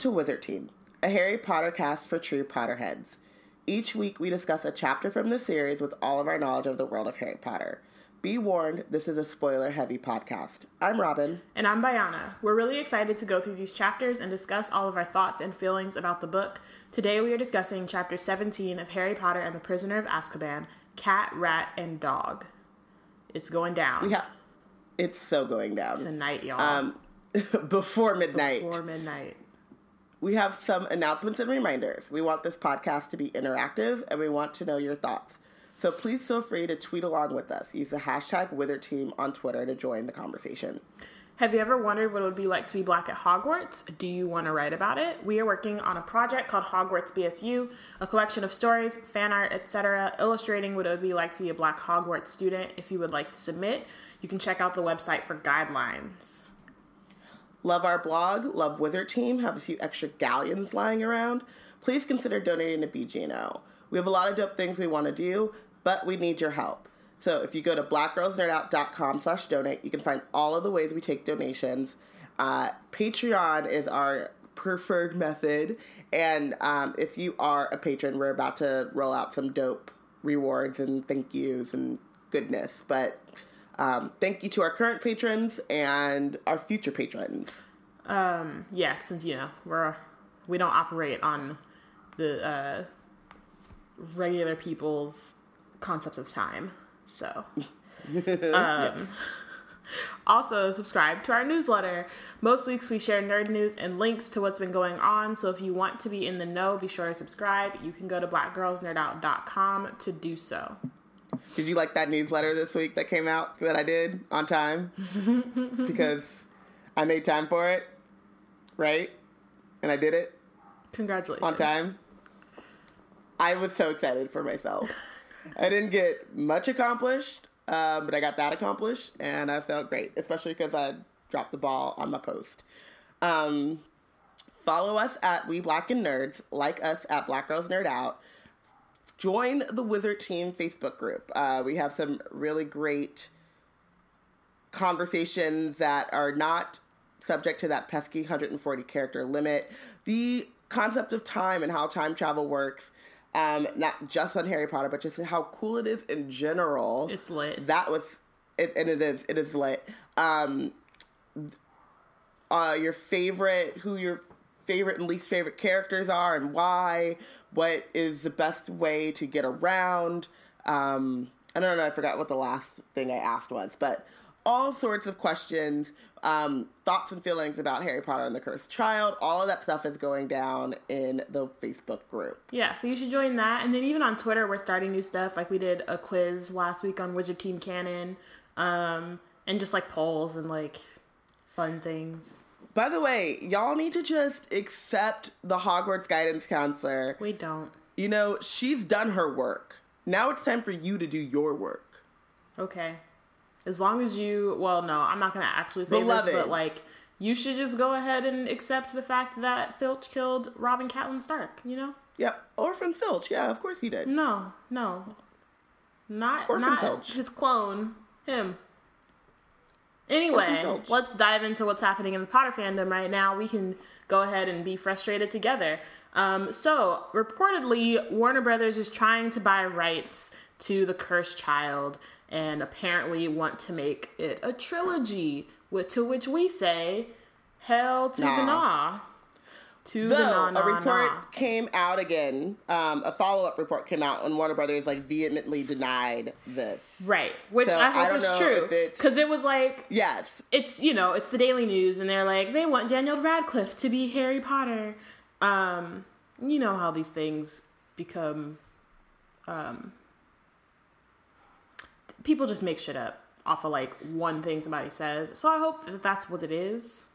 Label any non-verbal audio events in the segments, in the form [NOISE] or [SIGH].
To Wizard Team, a Harry Potter cast for true Potterheads. Each week we discuss a chapter from the series with all of our knowledge of the world of Harry Potter. Be warned, this is a spoiler heavy podcast. I'm Robin. And I'm Bayana. We're really excited to go through these chapters and discuss all of our thoughts and feelings about the book. Today we are discussing chapter 17 of Harry Potter and the Prisoner of Azkaban Cat, Rat, and Dog. It's going down. Yeah, it's so going down. Tonight, y'all. Um, [LAUGHS] before midnight. Before midnight. We have some announcements and reminders. We want this podcast to be interactive and we want to know your thoughts. So please feel free to tweet along with us. Use the hashtag WizardTeam on Twitter to join the conversation. Have you ever wondered what it would be like to be black at Hogwarts? Do you want to write about it? We are working on a project called Hogwarts BSU, a collection of stories, fan art, etc., illustrating what it would be like to be a black Hogwarts student. If you would like to submit, you can check out the website for guidelines. Love our blog, love Wizard Team, have a few extra galleons lying around. Please consider donating to BGNO. We have a lot of dope things we want to do, but we need your help. So if you go to blackgirlsnerdout.com slash donate, you can find all of the ways we take donations. Uh, Patreon is our preferred method. And um, if you are a patron, we're about to roll out some dope rewards and thank yous and goodness. But um, thank you to our current patrons and our future patrons. Um, yeah, since you know we're we don't operate on the uh, regular people's concept of time, so. [LAUGHS] Um, Also, subscribe to our newsletter. Most weeks we share nerd news and links to what's been going on. So if you want to be in the know, be sure to subscribe. You can go to blackgirlsnerdout.com to do so. Did you like that newsletter this week that came out that I did on time? [LAUGHS] because I made time for it, right? And I did it Congratulations. on time. I was so excited for myself. I didn't get much accomplished, um, but I got that accomplished, and I felt great, especially because I dropped the ball on my post. Um, follow us at We Black and Nerds, like us at Black Girls Nerd Out. Join the Wizard Team Facebook group. Uh, we have some really great conversations that are not subject to that pesky 140 character limit. The concept of time and how time travel works, um, not just on Harry Potter, but just how cool it is in general. It's lit. That was, it, and it is, it is lit. Um, uh, your favorite, who your favorite and least favorite characters are and why, what is the best way to get around. Um, I don't know, I forgot what the last thing I asked was, but all sorts of questions, um, thoughts and feelings about Harry Potter and the Cursed Child. All of that stuff is going down in the Facebook group. Yeah, so you should join that. And then even on Twitter, we're starting new stuff. Like we did a quiz last week on Wizard Team Canon, um, and just like polls and like fun things. By the way, y'all need to just accept the Hogwarts guidance counselor. We don't. You know, she's done her work. Now it's time for you to do your work. Okay. As long as you, well, no, I'm not gonna actually say Beloved. this, but like, you should just go ahead and accept the fact that Filch killed Robin Catelyn Stark. You know? Yep. Orphan Filch. Yeah, of course he did. No, no, not Orphan not Filch. his clone, him. Anyway, let's dive into what's happening in the Potter fandom right now. We can go ahead and be frustrated together. Um, so, reportedly, Warner Brothers is trying to buy rights to The Cursed Child and apparently want to make it a trilogy, with, to which we say, hell to the Nah. To the Though nah, nah, a report nah. came out again, um, a follow up report came out, and Warner Brothers like vehemently denied this. Right, which So, I I hope don't is true. Because it was like, Yes, it's you know it's the Daily News and they're like they want Daniel Radcliffe to be Harry Potter. Um, you know how these things become. Um, people just make shit up off of like one thing somebody says. So I hope that that's what it is.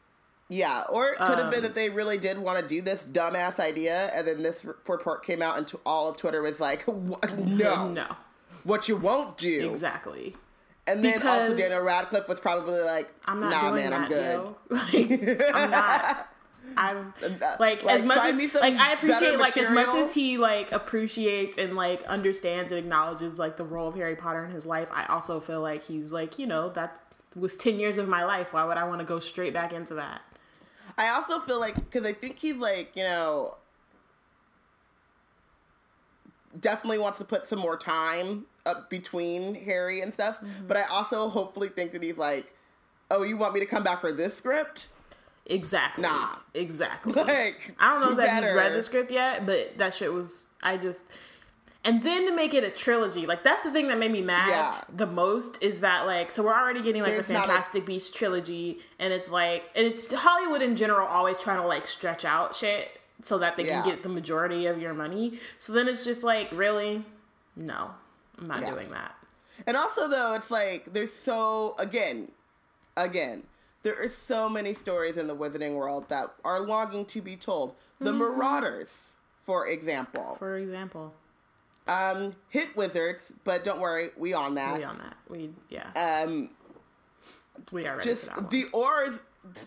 Yeah, or it could have Um, been that they really did want to do this dumbass idea, and then this report came out, and all of Twitter was like, "What? [LAUGHS] "No, No, what you won't do." exactly. And then also Daniel Radcliffe was probably like, I'm not "Nah, man, I'm that, good." [LAUGHS] Like, I'm not. I'm Uh, [LAUGHS] like, as much as like I appreciate like as much as he like appreciates and like understands and acknowledges like the role of Harry Potter in his life. I also feel like he's like you know that was ten years of my life. Why would I want to go straight back into that? I also feel like because I think he's like you know definitely wants to put some more time up between Harry and stuff. Mm-hmm. But I also hopefully think that he's like, oh, you want me to come back for this script? Exactly. Nah. Exactly. [LAUGHS] Like, I don't know do that he's read the script yet, but that shit was I just and then to make it a trilogy, like that's the thing that made me mad Yeah. the most is that like so we're already getting like There's the not a- Fantastic Beasts trilogy, and it's like and it's Hollywood in general always trying to like stretch out shit so that they Yeah. can get the majority of your money. So then it's just like really, no, I'm not Yeah. doing that. And also, though, it's like there's so again, again, there are so many stories in the Wizarding world that are longing to be told. The mm-hmm. Marauders, for example, For example, um, hit wizards, but don't worry, we on that. we on that. We yeah, Um, we are just for that one. the Aurors.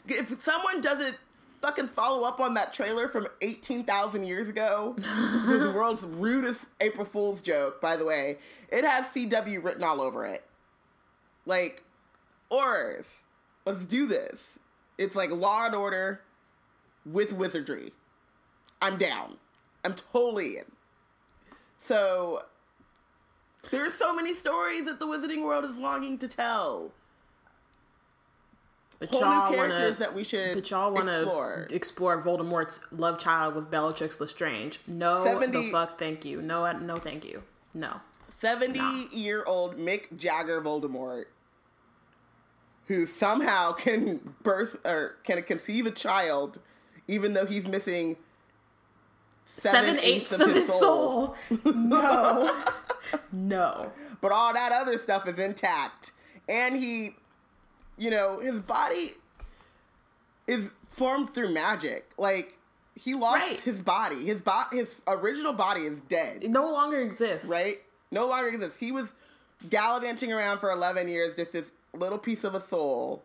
If someone doesn't fucking follow up on that trailer from eighteen thousand years ago, [LAUGHS] the world's rudest April Fool's joke. By the way, it has CW written all over it. Like, Aurors. Let's do this. It's like Law and Order with wizardry. I'm down. I'm totally in. So there's so many stories that the wizarding world is longing to tell. But Whole y'all new wanna characters that we should But y'all want to explore. explore. Voldemort's love child with Bellatrix Lestrange. No, 70 the fuck, thank you. No, uh, no, thank you. No. 70 Nah. year old Mick Jagger Voldemort who somehow can birth or can conceive a child even though he's missing Seven, eighths of his soul. no. [LAUGHS] no. But all that other stuff is intact. And he, you know, his body is formed through magic. Like, he lost Right. his body. His bo- his original body is dead. It no longer exists. right? No longer exists. He was gallivanting around for 11 years, just this little piece of a soul.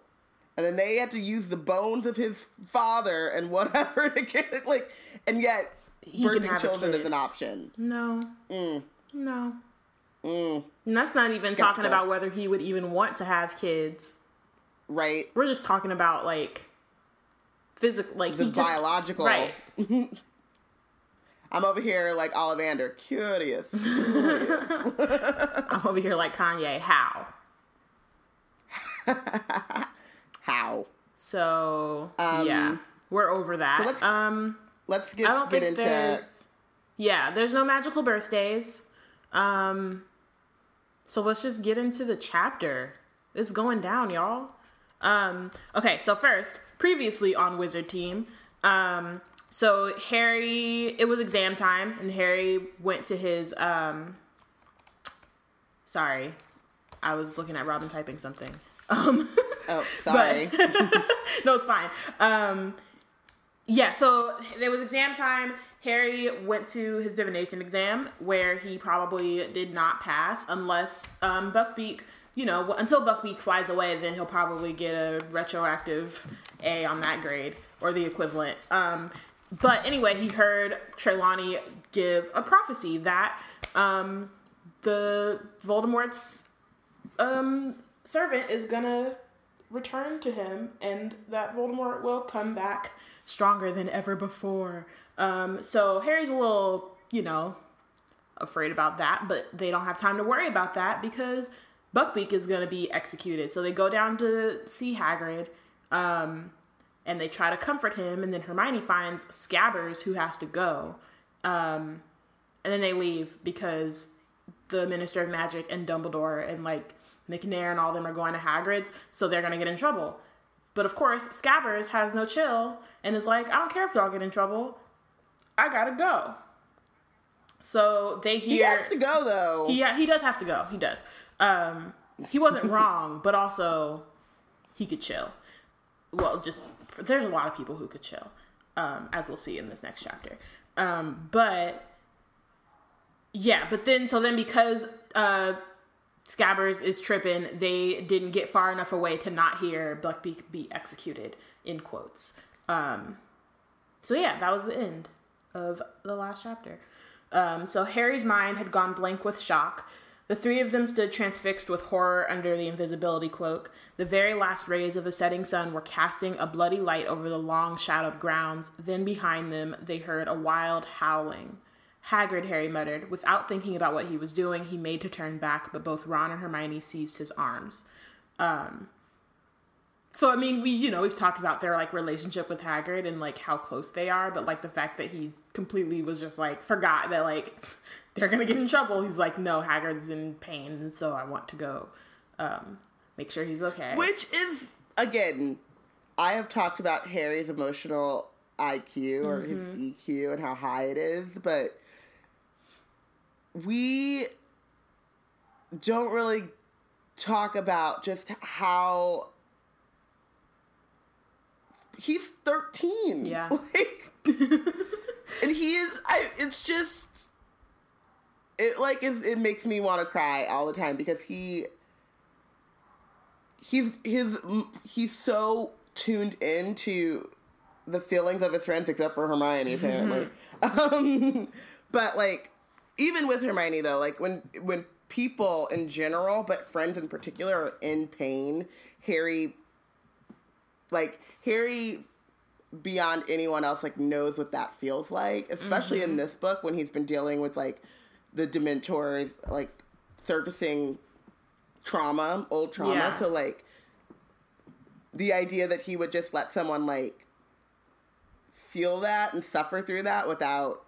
And then they had to use the bones of his father and [LAUGHS] whatever to get it, like, and yet He can birthing children is an option. No. Mm. No. And that's not even talking about whether he would even want to have kids. Right? We're just talking about like physical, like The he just biological. right. [LAUGHS] I'm over here like Ollivander, curious. [LAUGHS] I'm over here like Kanye. How? [LAUGHS] How? So Um, yeah, we're over that. let's um, Let's get I don't get think into there's. Yeah, there's no magical birthdays. Um, so let's just get into the chapter. It's going down, y'all. Um, okay, so first, previously on Wizard Team, um, so Harry, it was exam time, and Harry went to his. Um, sorry, I was looking at Robin typing something. Um, Oh, [LAUGHS] sorry. [LAUGHS] no, it's fine. Um, yeah, so there was exam time. Harry went to his divination exam where he probably did not pass unless um, Buckbeak, you know, until Buckbeak flies away, then he'll probably get a retroactive A on that grade or the equivalent. Um, but anyway, he heard Trelawney give a prophecy that um, the Voldemort's um, servant is gonna return to him and that Voldemort will come back stronger than ever before. Um, so Harry's a little, you know, afraid about that, but they don't have time to worry about that because Buckbeak is going to be executed. So they go down to see Hagrid um, and they try to comfort him, and then Hermione finds Scabbers who has to go. Um, and then they leave because the Minister of Magic and Dumbledore and like Macnair and all them are going to Hagrid's, so they're gonna get in trouble. But of course, Scabbers has no chill and is like, I don't care if y'all get in trouble. I gotta go. So they hear. he has to go though. he he does have to go. He does. Um, he wasn't [LAUGHS] wrong, but also he could chill. Well, just there's a lot of people who could chill, um, as we'll see in this next chapter. Um, but yeah, but then so then because uh, Scabbers is tripping, they didn't get far enough away to not hear Buckbeak be executed in quotes. Um, so yeah, that was the end of the last chapter. Um, so Harry's mind had gone blank with shock. The three of them stood transfixed with horror under the invisibility cloak. The very last rays of the setting sun were casting a bloody light over the long shadowed grounds. Then behind them, they heard a wild howling. Hagrid, Harry muttered. Without thinking about what he was doing, he made to turn back, but both Ron and Hermione seized his arms. Um, so I mean, we you know we've talked about their like relationship with Hagrid and like how close they are, but like the fact that he completely was just like forgot that like [LAUGHS] they're gonna get in trouble. He's like, no, Hagrid's in pain, and so I want to go um, make sure he's okay. Which is again, I have talked about Harry's emotional IQ or his EQ and how high it is, but we don't really talk about just how he's 13 Yeah. [LAUGHS] like and he is i it's just it like is it makes me want to cry all the time because he he's his he's so tuned into the feelings of his friends except for Hermione apparently. [LAUGHS] um but like even with Hermione though, like when when people in general, but friends in particular are in pain, Harry like Harry beyond anyone else like knows what that feels like, especially in mm-hmm. this book when he's been dealing with like the dementors like surfacing trauma, old trauma. Yeah. So like the idea that he would just let someone like feel that and suffer through that without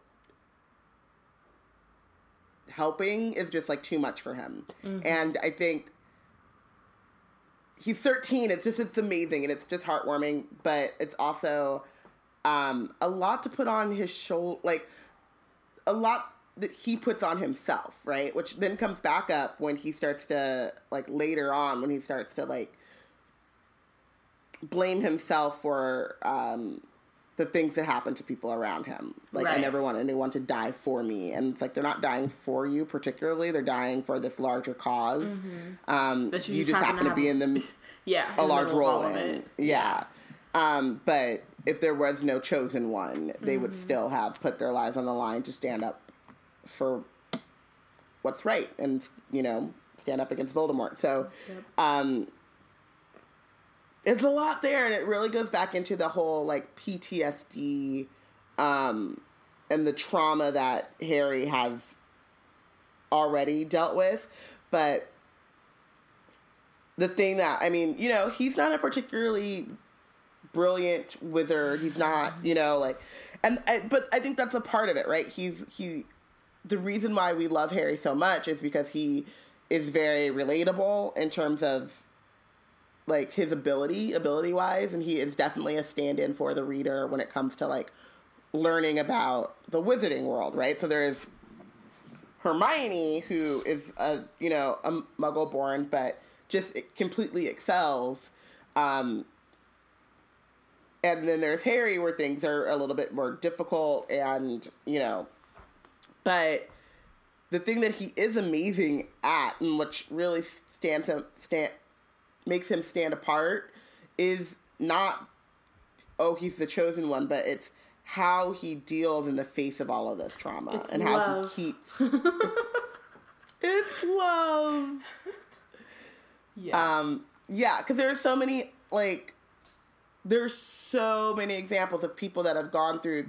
helping is just like too much for him. And I think he's 13 it's just it's amazing and it's just heartwarming but it's also um a lot to put on his shoulder like a lot that he puts on himself right which then comes back up when he starts to like later on when he starts to like blame himself for um the things that happen to people around him like i never want anyone to die for me and it's like they're not dying for you particularly they're dying for this larger because um That you you just just happen happen to be in the [LAUGHS] yeah, a large role in. it. Yeah. Um, but if there was no chosen one, they Mm-hmm. would still have put their lives on the line to stand up for what's right and, you know, stand up against Voldemort. So, um, it's a lot there, and it really goes back into the whole like PTSD um, and the trauma that Harry has already dealt with. But the thing that I mean, you know, he's not a particularly brilliant wizard. He's not, you know, like, and I, but I think that's a part of it, right? He's he. The reason why we love Harry so much is because he is very relatable in terms of like his ability, ability wise, and he is definitely a stand-in for the reader when it comes to like learning about the wizarding world, right? So there's Hermione, who is a you know a Muggle born, but just completely excels. Um, and then there's Harry, where things are a little bit more difficult, and you know, but the thing that he is amazing at, and which really stands him stand makes him stand apart, is not oh he's the chosen one, but it's how he deals in the face of all of this trauma It's and how he keeps. [LAUGHS] it's love. Yeah. Um, yeah, because there are so many like there's so many examples of people that have gone through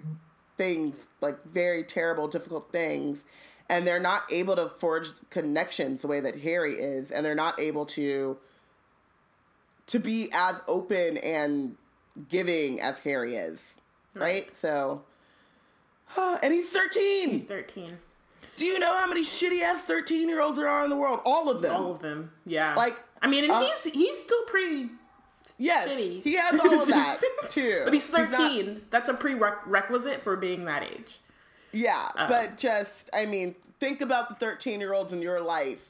things like very terrible, difficult things, and they're not able to forge connections the way that Harry is, and they're not able to to be as open and giving as Harry is, right? So, [SIGHS] and he's thirteen. He's 13. Do you know how many shitty ass thirteen year olds there are in the world? All of them. All of them. Yeah. Like, I mean, and uh, he's he's still pretty, Yes, shitty. he has [LAUGHS] all of that too. but he's not- 13. That's a prerequisite for being that age. yeah, Uh. but just I mean, think about the thirteen-year-olds in your life.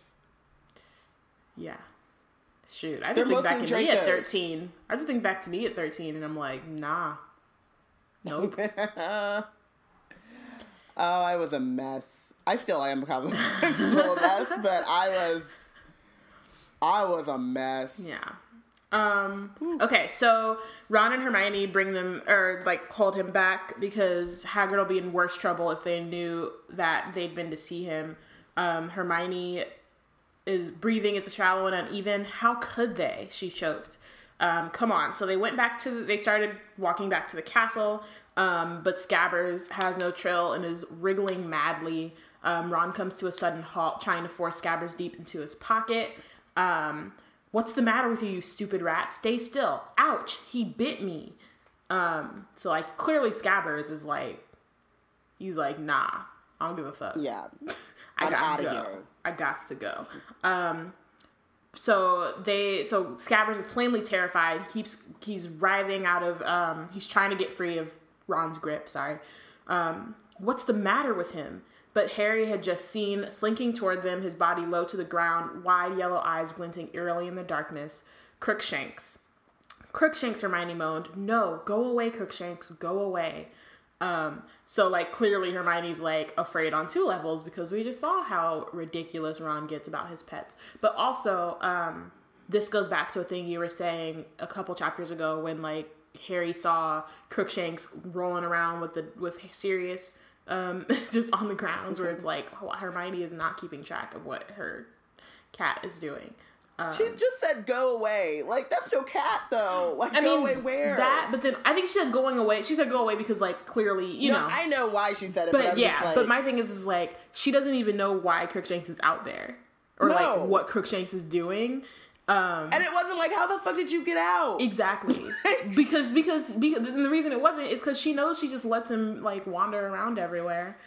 Yeah. Shoot, I They're just think back to me at 13. I just think back to me at 13 and I'm like, nah. Nope. [LAUGHS] oh, I was a mess. I still am probably [LAUGHS] still a mess, but I was, I was a mess. yeah. Um okay, so Ron and Hermione bring them or like called him back because Hagrid will be in worse trouble if they knew that they'd been to see him. Um Hermione is breathing is a shallow and uneven. How could they? She choked. Um, come on. So they went back to. They started walking back to the castle. Um, but Scabbers has no trill and is wriggling madly. Um, Ron comes to a sudden halt, trying to force Scabbers deep into his pocket. Um, What's the matter with you, you stupid rat? Stay still. Ouch, he bit me. Um, so like clearly Scabbers is like he's like, nah, I don't give a fuck. Yeah. [LAUGHS] I I'm gotta outta go. here. I got to go. Um, so they, so Scabbers is plainly terrified. He keeps, he's writhing out of, um, he's trying to get free of Ron's grip. Sorry. Um, what's the matter with him? But Harry had just seen, slinking toward them, his body low to the ground, wide yellow eyes glinting eerily in the darkness, Crookshanks. Crookshanks, Hermione moaned. No, go away, Crookshanks, go away. Um, so like clearly Hermione's like afraid on two levels because we just saw how ridiculous Ron gets about his pets. But also, um, this goes back to a thing you were saying a couple chapters ago when like Harry saw Crookshanks rolling around with the with Sirius um, [LAUGHS] just on the grounds where it's like Hermione is not keeping track of what her cat is doing. She just said go away. Like that's your cat though. Like I go mean away where? that, but then I think she said going away. She said go away because like clearly you no, know. I know why she said it, but, but yeah, like, but my thing is, is like she doesn't even know why Crookshanks is out there or No. like what Crookshanks is doing. Um, and it wasn't like how the fuck did you get out? exactly [LAUGHS] because because because the reason it wasn't is because she knows she just lets him like wander around everywhere.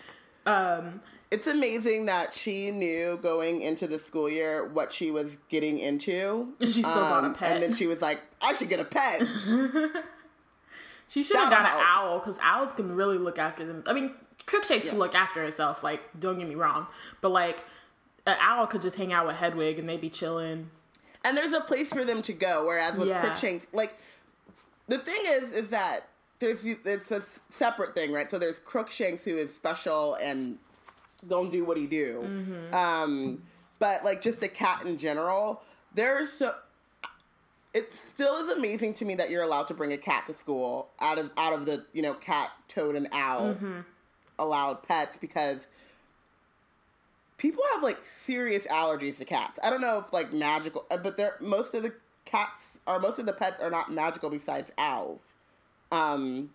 Um, It's amazing that she knew going into the school year what she was getting into. [LAUGHS] Um, And she still got a pet. And then she was like, I should get a pet. [LAUGHS] she should have got an owl because owls can really look after them. I mean, Crookshanks should look after herself. Like, don't get me wrong, but like. An owl could just hang out with Hedwig and they'd be chilling. and there's a place for them to go. Whereas with Yeah. Crookshanks, like the thing is, is that there's it's a separate thing, right? So there's Crookshanks who is special and don't do what he do. Mm-hmm. Um, but like just a cat in general, there's so. It still is amazing to me that you're allowed to bring a cat to school out of out of the you know cat, toad, and owl Mm-hmm. allowed pets because people have like serious allergies to cats. I don't know if like magical, uh, but they're most of the cats or most of the pets are not magical besides owls. Um,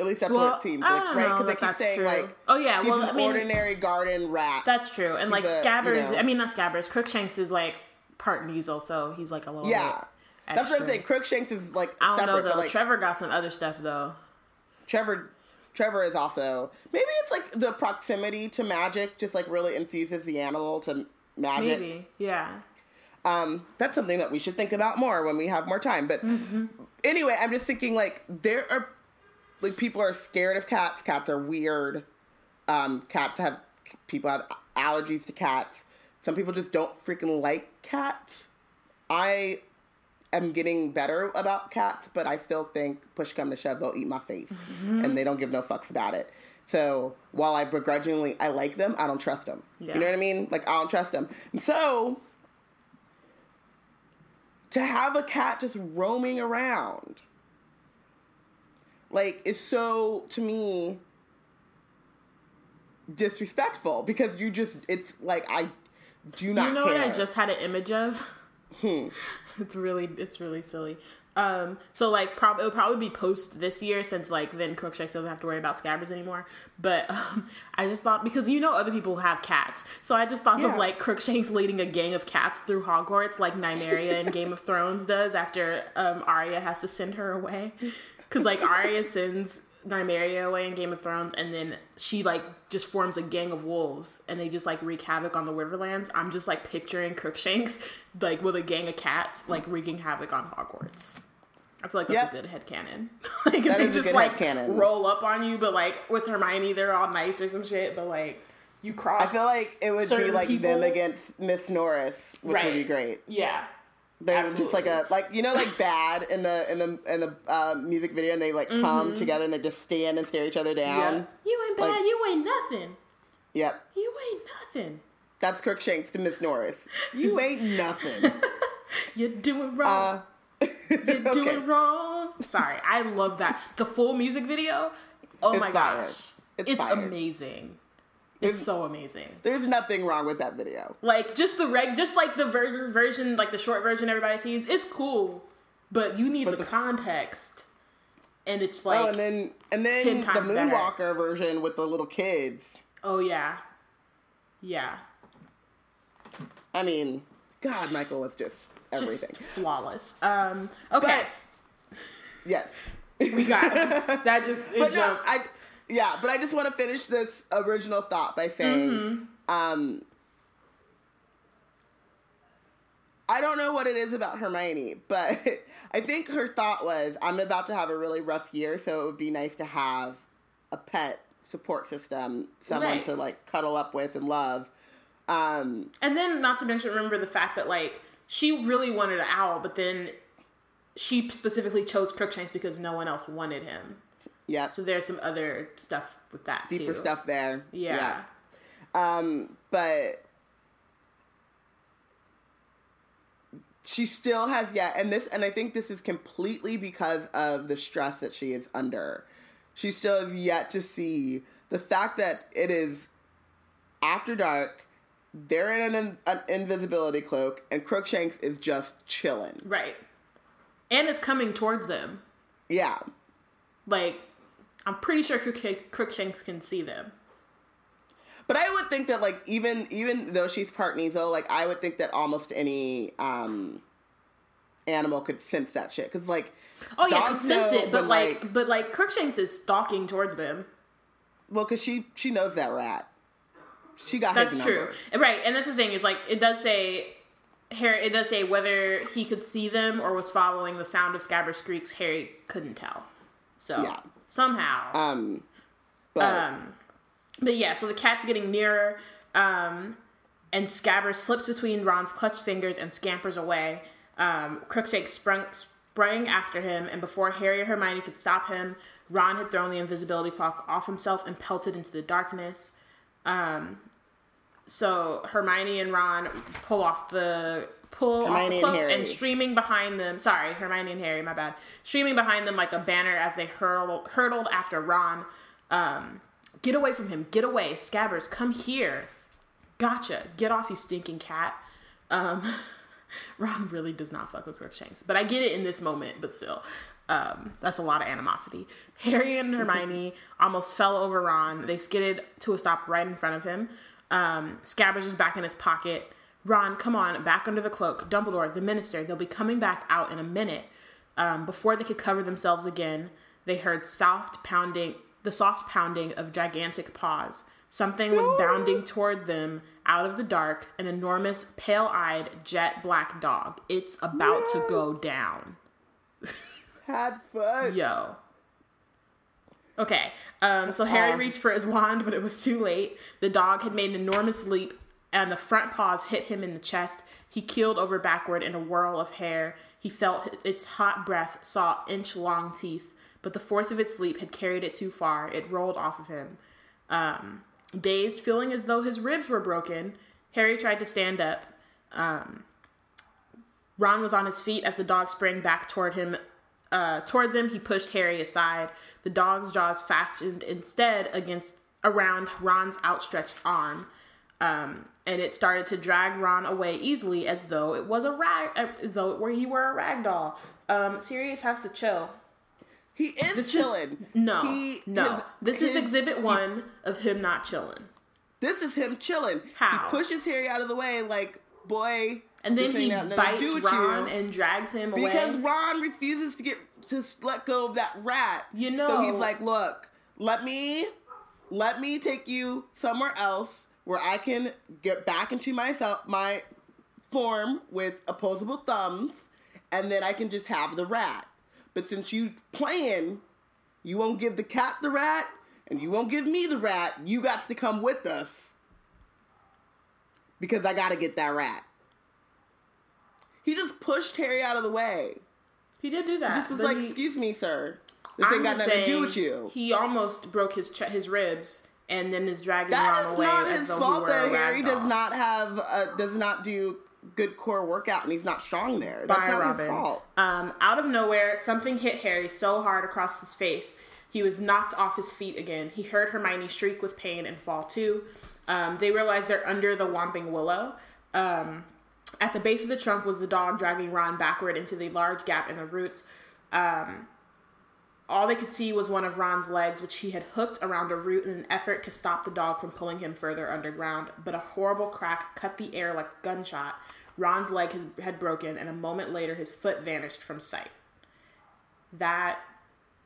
at least that's what it seems like, right? Because they keep saying true. like, Oh, yeah, well, an I mean- ordinary garden rat. That's true. And like a- you Scabbers, know. I mean not Scabbers, Crookshanks is like part Kneazle, so he's like a little yeah, that's what I'm saying. Crookshanks is like I don't separate, know though. but like Trevor got some other stuff though. Trevor Trevor is also maybe it's like the proximity to magic just like really infuses the animal to magic. Maybe. Yeah. Um, that's something that we should think about more when we have more time. But Mm-hmm. anyway, I'm just thinking like there are like people are scared of cats. Cats are weird. Um, cats have people have allergies to cats. Some people just don't freaking like cats. I am getting better about cats, but I still think push come to shove, they'll eat my face, Mm-hmm. and they don't give no fucks about it. So while I begrudgingly I like them, I don't trust them. Yeah. You know what I mean? Like I don't trust them. And so to have a cat just roaming around like is so to me disrespectful because you just it's like I do not You know care. what I just had an image of? Hmm. [LAUGHS] it's really it's really silly. Um, so like prob- it'll probably be post this year since like then Crookshanks doesn't have to worry about scabbers anymore. But [LAUGHS] um, I just thought because you know other people have cats, so I just thought Yeah. of like Crookshanks leading a gang of cats through Hogwarts like Nymeria in Game of [LAUGHS] Thrones does after um, Arya has to send her away. Because like Arya sends Nymeria away in Game of Thrones, and then she like just forms a gang of wolves, and they just like wreak havoc on the Riverlands. I'm just like picturing Crookshanks like with a gang of cats like wreaking havoc on Hogwarts. I feel like that's Yep. a good head headcanon. [LAUGHS] like That they just like headcanon. roll up on you, but like with Hermione, they're all nice or some shit. But like you cross. I feel like it would be like them against Miss Norris, which would be great. Yeah. They would just like a like you know like [LAUGHS] bad in the in the in the uh, music video and they like come together and they just stand and stare each other Mm-hmm. Yeah. down. You ain't bad. Like- you ain't nothing. Yep. You ain't nothing. That's Crookshanks to Miss Norris. You [LAUGHS] ain't nothing. [LAUGHS] You're doing wrong. Uh, You're okay. doing wrong. Sorry, I love that. The full music video. Oh It's my fire. gosh, It's it's, amazing. It's so amazing. There's nothing wrong with that video. Like just the reg, just like the ver- version, like the short version everybody sees, it's cool, but you need But the, the- context, and it's like, oh, and then and 10 then the times better. Moonwalker version with the little kids. oh yeah, yeah, I mean, God, Michael was just just everything. flawless. Um, okay, Yes. we got it. [LAUGHS] that. Just it but no, jumped. I yeah, but I just want to finish this original thought by saying, Mm-hmm. um, I don't know what it is about Hermione, but [LAUGHS] I think her thought was, I'm about to have a really rough year, so it would be nice to have a pet support system, someone Right. to like cuddle up with and love. Um, And then, not to mention, remember the fact that like she really wanted an owl, but then she specifically chose Crookshanks because no one else wanted him. Yeah, So there's some other stuff with that deeper too. stuff there. Yeah. Um, but she still has yet, and this, and I think this is completely because of the stress that she is under. She still has yet to see the fact that it is after dark. They're in an, an invisibility cloak, and Crookshanks is just chilling. Right. And it's coming towards them. Yeah, Like, I'm pretty sure Crookshanks can see them. But I would think that like even even though she's part Kneazle, like I would think that almost any um animal could sense that shit because like Oh yeah, can sense know it, but when, like, but like Crookshanks is stalking towards them. well because she she knows that rat. She got That's true, right? And that's the thing is like it does say. Harry, it does say whether he could see them or was following the sound of Scabbers' screams. Harry couldn't tell. So Yeah. Somehow, Um, but Um, but yeah, so the cat's getting nearer, um, and Scabbers slips between Ron's clutched fingers and scampers away. Um, Crookshanks sprung, sprang after him, and before Harry or Hermione could stop him, Ron had thrown the invisibility cloak off himself and pelted into the darkness. Um, so Hermione and Ron pull off the pull off the cloak Harry. and streaming behind them. Sorry, Hermione and Harry. My bad. Streaming behind them like a banner as they hurtled hurtled after Ron. Um, get away from him! Get away, Scabbers! Come here! Gotcha! Get off, you stinking cat! Um, [LAUGHS] Ron really does not fuck with Crookshanks, but I get it in this moment. But still, um, that's a lot of animosity. Harry and Hermione [LAUGHS] almost fell over Ron. They skidded to a stop right in front of him. Um, Scabbers is back in his pocket. Ron, come on, back under the cloak. Dumbledore, the minister, they'll be coming back out in a minute. Um, before they could cover themselves again, they heard soft pounding, the soft pounding of gigantic paws. Something was bounding toward them out of the dark, an enormous, pale eyed, jet black dog. It's about to go down. had fun. Yo. Okay, um, so Harry Um, reached for his wand, but it was too late. The dog had made an enormous leap, and the front paws hit him in the chest. He keeled over backward in a whirl of hair. He felt its hot breath, saw inch long teeth, but the force of its leap had carried it too far. It rolled off of him. Um, dazed, feeling as though his ribs were broken, Harry tried to stand up. Um, Ron was on his feet as the dog sprang back toward him. Uh, toward them, he pushed Harry aside. The dog's jaws fastened instead against around Ron's outstretched arm, um, and it started to drag Ron away easily, as though it was a rag, as though it were he were a rag doll. Um, Sirius has to chill. He is This is- chilling. No, He- no. his- this is Exhibit One of him not chilling. This is him chilling. How? He pushes Harry out of the way, like boy. And then he ain't got nothing to bites Ron and drags him away. Because Ron refuses to get to let go of that rat. You know, So he's like, "Look, let me, let me take you somewhere else where I can get back into myself, my form with opposable thumbs, and then I can just have the rat. But since you playing, you won't give the cat the rat, and you won't give me the rat. You got to come with us because I got to get that rat." He just pushed Harry out of the way. he did do that. This was like, he- excuse me, sir. This I'm ain't got nothing to do with you. He almost broke his ch- his ribs and then is dragging That Ron is away not his fault that Harry does not have, uh, does not do good core workout and he's not strong there. That's Bye, not Robin. his fault. Um, out of nowhere, something hit Harry so hard across his face. He was knocked off his feet again. He heard Hermione shriek with pain and fall too. Um, they realize they're under the Whomping Willow. Um, at the base of the trunk was the dog dragging Ron backward into the large gap in the roots. Um, all they could see was one of Ron's legs, which he had hooked around a root in an effort to stop the dog from pulling him further underground. But a horrible crack cut the air like a gunshot. Ron's leg has, had broken, and a moment later, his foot vanished from sight. That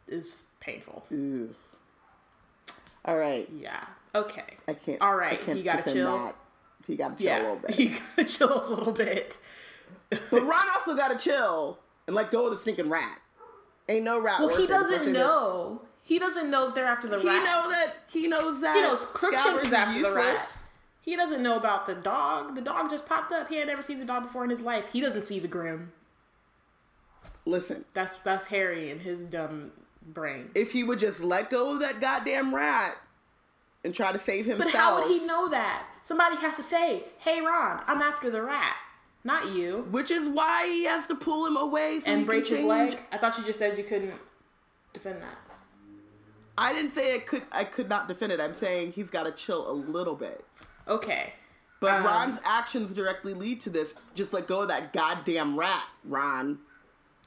is painful. Ooh. All right. Yeah. Okay. I can't. All right. Can't He got to chill. that. He got to chill Yeah. a little bit. [LAUGHS] He got to chill a little bit. But Ron also got to chill and let go of the stinking rat. Ain't no rat. Well, he doesn't know. He doesn't know they're after the He rat. know that. He knows that. He knows Crookshanks is after the rat. He doesn't know about the dog. The dog just popped up. He had never seen the dog before in his life. He doesn't see the Grim. Listen, That's that's Harry and his dumb brain. if he would just let go of that goddamn rat and try to save himself. But how would he know that? Somebody has to say, "Hey, Ron, I'm after the rat, not you," Which is why he has to pull him away so he and break can his leg. I thought you just said you couldn't defend that. I didn't say I could. I could not defend it. I'm saying he's got to chill a little bit. Okay. But Um, Ron's actions directly lead to this. Just let go of that goddamn rat, Ron.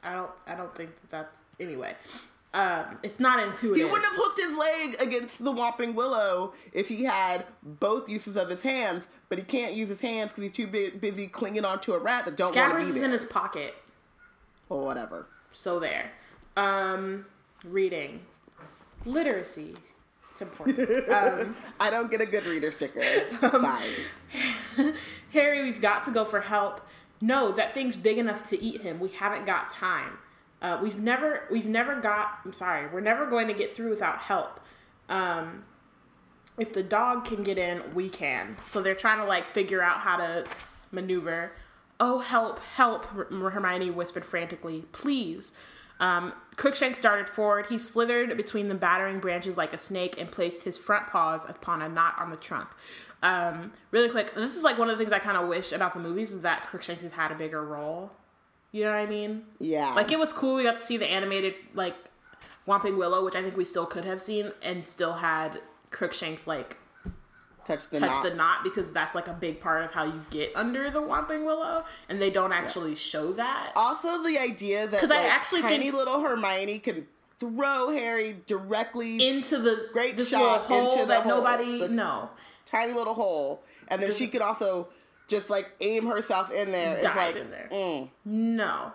I don't. I don't think that that's anyway. Um, it's not intuitive. He wouldn't have hooked his leg against the Whomping Willow if he had both uses of his hands, but he can't use his hands because he's too bu- busy clinging onto a rat that don't want to be is there. in his pocket. or whatever. So there. Um, reading, literacy. It's important. [LAUGHS] um, I don't get a good reader sticker. [LAUGHS] Bye. [LAUGHS] Harry, we've got to go for help. No, that thing's big enough to eat him. We haven't got time. Uh, we've never, we've never got. I'm sorry, we're never going to get through without help. Um, if the dog can get in, we can. So they're trying to like figure out how to maneuver. Oh, help, help! Hermione whispered frantically. Please. Um, Crookshanks darted forward. He slithered between the battering branches like a snake and placed his front paws upon a knot on the trunk. Um, really quick, this is like one of the things I kind of wish about the movies is that Crookshanks has had a bigger role. You know what I mean? Yeah. Like it was cool. We got to see the animated like Whomping Willow, which I think we still could have seen, and still had Crookshanks like touch the touch knot. the knot because that's like a big part of how you get under the Whomping Willow, and they don't actually show that. Also, the idea that 'Cause I like, actually tiny think- little Hermione can throw Harry directly Into the Great this shot hole into the that hole. nobody no tiny little hole, and then Just- she could also just like aim herself in there. It's dive like, in there. mm. No.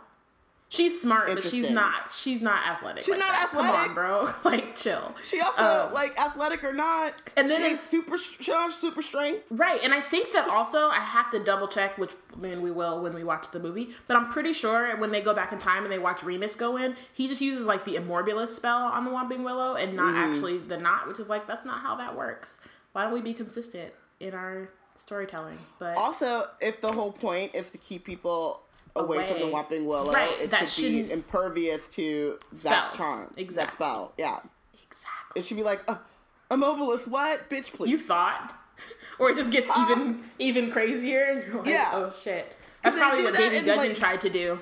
She's smart, but she's not. She's not athletic. She's like not that. Come athletic. on, bro. [LAUGHS] like, chill. She also Um, like athletic or not, and then ain't super. She have super strength. Right, and I think that also I have to double check, which I mean we will when we watch the movie. But I'm pretty sure when they go back in time and they watch Remus go in, he just uses like the Immobulus spell on the Whomping Willow and not Mm. actually the knot, which is like that's not how that works. Why don't we be consistent in our storytelling? But Also, if the whole point is to keep people away, from the Away. Whomping Willow, Right, it that should be impervious to that charm, that Exactly. spell. Yeah, exactly, it should be like uh, Immobulus. What, bitch? Please. you thought, [LAUGHS] or it just gets even even crazier. [LAUGHS] You're like, Yeah. oh shit. That's probably what that Davy in, Gudgeon like- tried to do.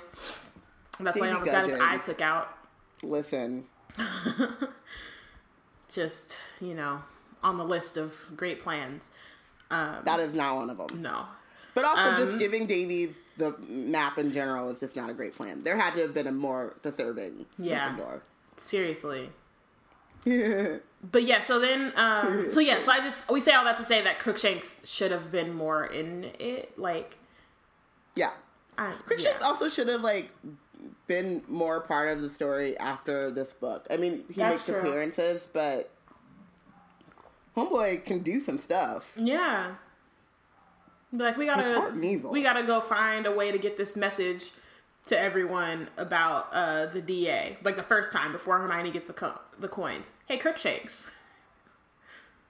That's why he Davy almost got his eye took out. Listen, [LAUGHS] just you know on the list of great plans that is not one of them. no But also, Um, just giving Davy the map in general is just not a great plan. There had to have been a more deserving Yeah. Gryffindor. seriously [LAUGHS] but yeah so then um so yeah so i just we say all that to say that crookshanks should have been more in it like yeah. I, Crookshanks yeah. also should have like been more part of the story after this book. I mean, he That's makes true. appearances, but Homeboy can do some stuff. yeah like we gotta we gotta go find a way to get this message to everyone about uh the da like the first time before hermione gets the co- the coins hey crookshanks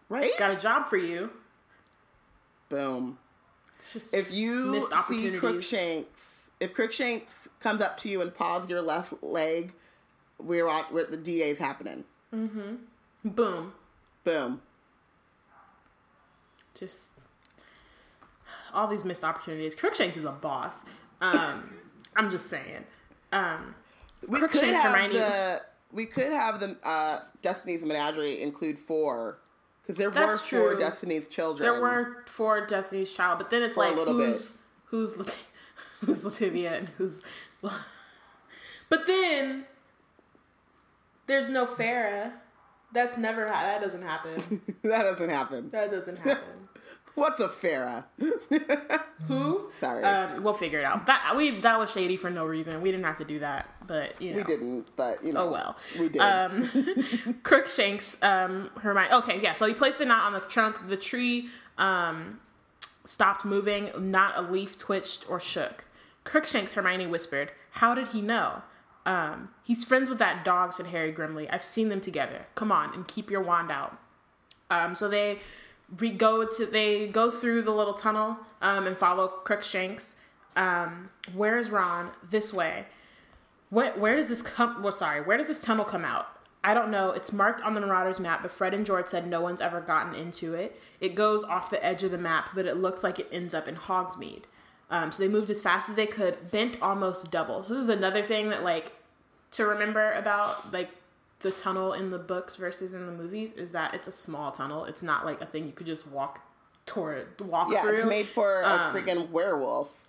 Right? got a job for you Boom. it's just If you missed see. Crookshanks, if Crookshanks comes up to you and paws your left leg, we're at where the DA's happening. Mm-hmm. Boom Boom. Just all these missed opportunities. Crookshanks is a boss. Um, [LAUGHS] I'm just saying. Um, We could have Hermione- the we could have the uh, Destiny's Menagerie include four because there were four true. Destiny's children. There were four Destiny's Child, but then it's like who's who's Lat- [LAUGHS] who's LaTavia and who's. [LAUGHS] But then there's no Farrah. That's never ha- that doesn't happen. [LAUGHS] that doesn't happen. That doesn't happen. [LAUGHS] What's a Farrah? [LAUGHS] Who? Sorry, Um, we'll figure it out. That we that was shady for no reason. We didn't have to do that, but you know. we didn't, but you know. Oh well. we did. Um, Crookshanks, um, Hermione. Okay, yeah. So he placed the knot on the trunk. The tree um, stopped moving. Not a leaf twitched or shook. Crookshanks, Hermione whispered. How did he know? Um, he's friends with that dog," said Harry grimly. "I've seen them together. Come on and keep your wand out." Um, so they we go to they go through the little tunnel um, and follow Crookshanks. Um, where is Ron? This way. What? where does this come? Well, sorry, where does this tunnel come out? I don't know. It's marked on the Marauders map, but Fred and George said no one's ever gotten into it. It goes off the edge of the map, but it looks like it ends up in Hogsmeade. Um, so they moved as fast as they could, bent almost double. So this is another thing that like to remember about like the tunnel in the books versus in the movies is that it's a small tunnel. It's not like a thing you could just walk toward walk yeah, through. it's made for a Um, freaking werewolf.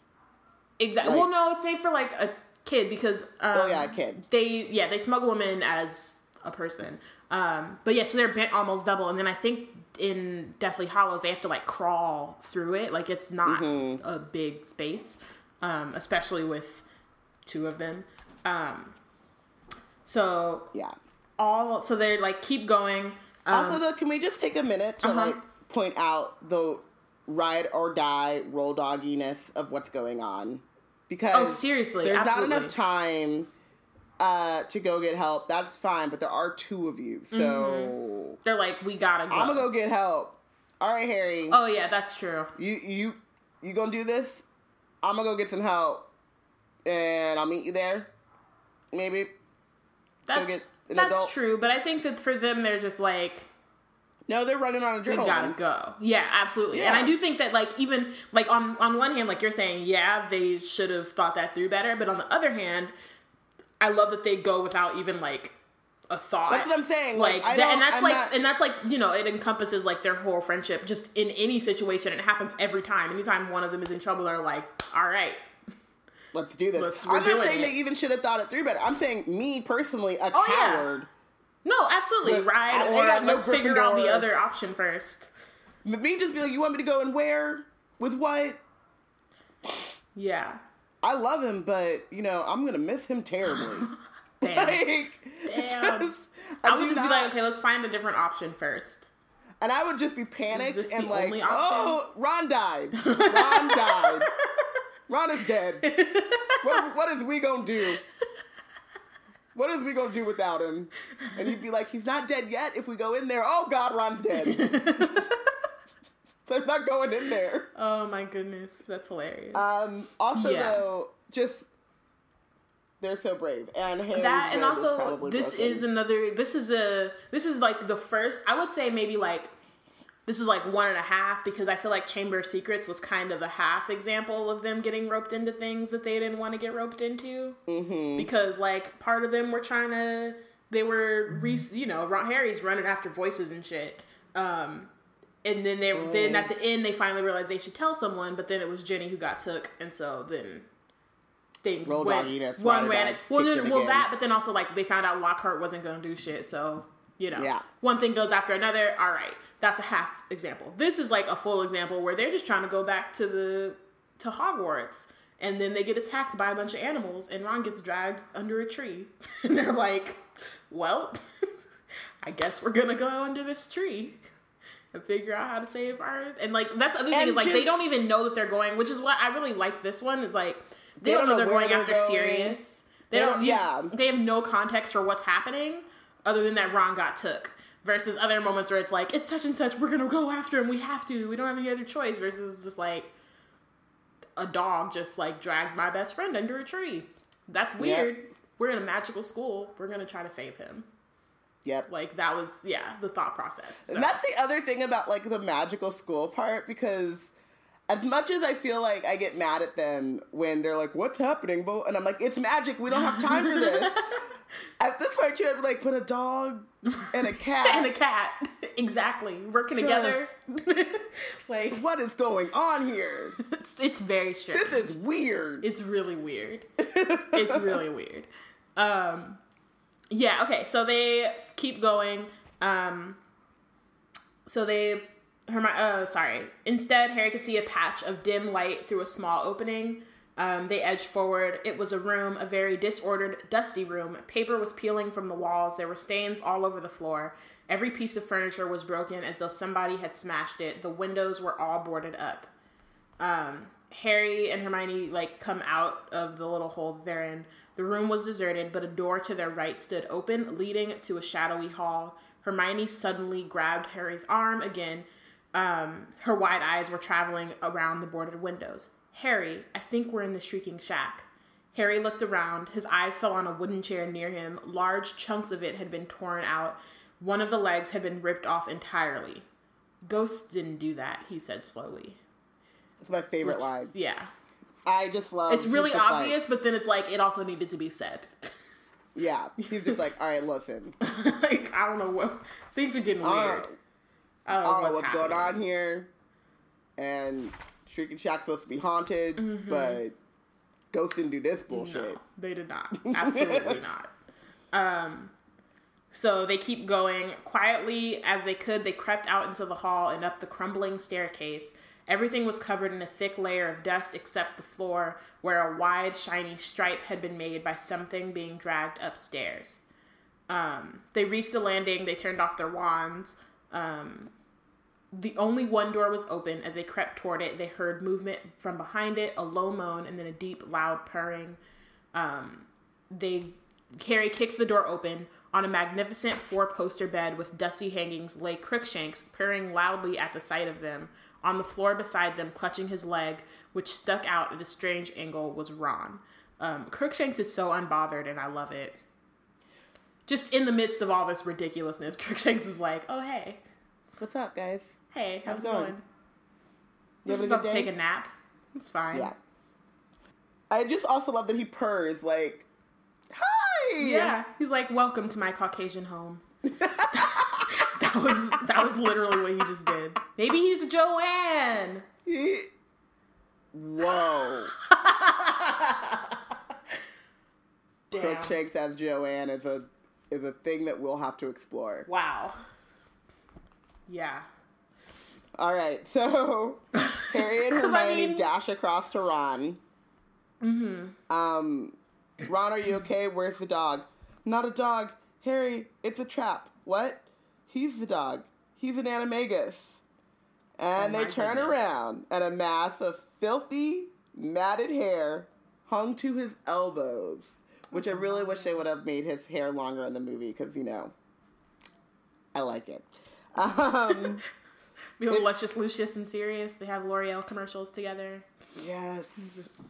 Exactly. Like- well, no, it's made for like a kid because um, Oh, yeah, a kid. They yeah they smuggle them in as a person. Um, but yeah, so they're bent almost double, and then I think in Deathly Hallows they have to like crawl through it. Like it's not Mm-hmm. a big space, um, especially with two of them. Um, so Yeah. all so they're like keep going. Um, Also, though, can we just take a minute to Uh-huh. like point out the ride or die roll dogginess of what's going on? Because Oh, seriously, there's absolutely. not enough time uh, to go get help. That's fine, but there are two of you, so they're like we gotta go. I'm gonna go get help. All right, Harry, Oh yeah, that's true. you you you gonna do this? I'm gonna go get some help, and I'll meet you there. Maybe. That's that's adult. true. But I think that for them, they're just like No, they're running on a we gotta go. Yeah, absolutely. And I do think that like even like on on one hand, like you're saying, yeah, they should have thought that through better. But on the other hand, I love that they go without even like a thought. That's what I'm saying. Like, Like, I that- and that's I'm like not- and that's like you know it encompasses like their whole friendship just in any situation it happens every time anytime one of them is in trouble they're like all right Let's do this. Let's- I'm not saying it. they even should have thought it through better. I'm saying me personally, a Oh, yeah. coward. no absolutely But ride I- I or got no let's figure out the other option first But Me just be like, you want me to go and where? With what? yeah I love him, but you know, I'm gonna miss him terribly. [LAUGHS] [LAUGHS] damn like, Damn. just- I do would just be like okay let's find a different option first and I would just be panicked and like, oh, Ron died. [LAUGHS] Ron died. Ron is dead. What, what is we gonna do? What is we gonna do without him? And he'd be like, he's not dead yet. If we go in there, oh God, Ron's dead. [LAUGHS] I'm not going in there. oh my goodness that's hilarious Um, also, Yeah. though, just they're so brave, and Harry's that and is also this broken. is another this is a this is like the first i would say maybe like this is like one and a half because i feel like chamber of secrets was kind of a half example of them getting roped into things that they didn't want to get roped into mm-hmm. because like part of them were trying to they were re- you know Ron- harry's running after voices and shit um and then they then Mm. at the end they finally realized they should tell someone but then it was Ginny who got took and so then things Roll went doggy, that's one it. Well, it well again. that, but then also like they found out Lockhart wasn't going to do shit. So you know, Yeah. one thing goes after another. All right, that's a half example. This is like a full example where they're just trying to go back to the to Hogwarts, and then they get attacked by a bunch of animals, and Ron gets dragged under a tree, [LAUGHS] and they're like, "Well, [LAUGHS] I guess we're gonna go under this tree." And figure out how to save our and like that's the other thing is like they don't even know that they're going, which is why I really like this one is like they, They don't, know know they're going they're after going. Sirius. They, They don't, don't- you- yeah. They have no context for what's happening other than that Ron got took. Versus other moments where it's like, it's such and such, we're gonna go after him, we have to, we don't have any other choice. Versus it's just like a dog just like dragged my best friend under a tree. That's weird. We're in a magical school, we're gonna try to save him. Yep. Like that was yeah, the thought process. So. And that's the other thing about like the magical school part because as much as I feel like I get mad at them when they're like, "What's happening?" But and I'm like, "It's magic. We don't have time for this." [LAUGHS] at this point, you have like put a dog and a [LAUGHS] cat and a cat, exactly, working together. [LAUGHS] like, what is going on here? It's, it's very strange. This is weird. It's really weird. it's really weird. Um, yeah. Okay. So they keep going. Um, so they Hermi- uh, sorry. Instead, Harry could see a patch of dim light through a small opening. Um, they edged forward. It was a room, a very disordered, dusty room. Paper was peeling from the walls. There were stains all over the floor. Every piece of furniture was broken as though somebody had smashed it. The windows were all boarded up. Um, Harry and Hermione like come out of the little hole they're in. The room was deserted, but a door to their right stood open, leading to a shadowy hall. Hermione suddenly grabbed Harry's arm again um, her wide eyes were traveling around the boarded windows. Harry, I think we're in the Shrieking Shack. Harry looked around. His eyes fell on a wooden chair near him. Large chunks of it had been torn out. One of the legs had been ripped off entirely. Ghosts didn't do that, he said slowly. It's my favorite Which, line. Yeah. I just love. It's really obvious, but then it's like it also needed to be said. Yeah, he's just like, all right, listen. [LAUGHS] like I don't know what things are getting weird. I don't, I don't know, I don't know what's, what's going on here. And Shrieking Shack's supposed to be haunted, but ghosts didn't do this bullshit. Mm-hmm. No, they did not. [LAUGHS] Absolutely not. Um, so they keep going quietly as they could. They crept out into the hall and up the crumbling staircase. Everything was covered in a thick layer of dust except the floor, where a wide, shiny stripe had been made by something being dragged upstairs. Um, they reached the landing. They turned off their wands. Um, the only one door was open. As they crept toward it, they heard movement from behind it, a low moan, and then a deep, loud purring. Um, they Harry kicks the door open. On a magnificent four-poster bed with dusty hangings lay Crookshanks, purring loudly at the sight of them. On the floor beside them, clutching his leg, which stuck out at a strange angle, was Ron. Um, Crookshanks is so unbothered, and I love it. Just in the midst of all this ridiculousness, [LAUGHS] Crookshanks is like, "Oh hey, What's up, guys? hey, how's, How's it going? going? We're You just about to take a nap. It's fine. Yeah. I just also love that he purrs like, "Hi." Yeah, he's like, "Welcome to my Caucasian home." [LAUGHS] [LAUGHS] that was that was literally what he just did. Maybe he's Joanne. Whoa. Damn. Crookshanks as Joanne is a is a thing that we'll have to explore. Wow. Yeah. All right, so [LAUGHS] Harry and 'Cause I Hermione mean- dash across to Ron. Mm-hmm. Um, Ron, are you okay? Where's the dog? Not a dog, Harry. It's a trap. What? He's the dog. He's an animagus. And Oh they turn goodness. around, and a mass of filthy, matted hair hung to his elbows. Which I really wish they would have made his hair longer in the movie, because you know, I like it. [LAUGHS] Um, We have Luscious Lucius and Sirius. They have L'Oreal commercials together. yes.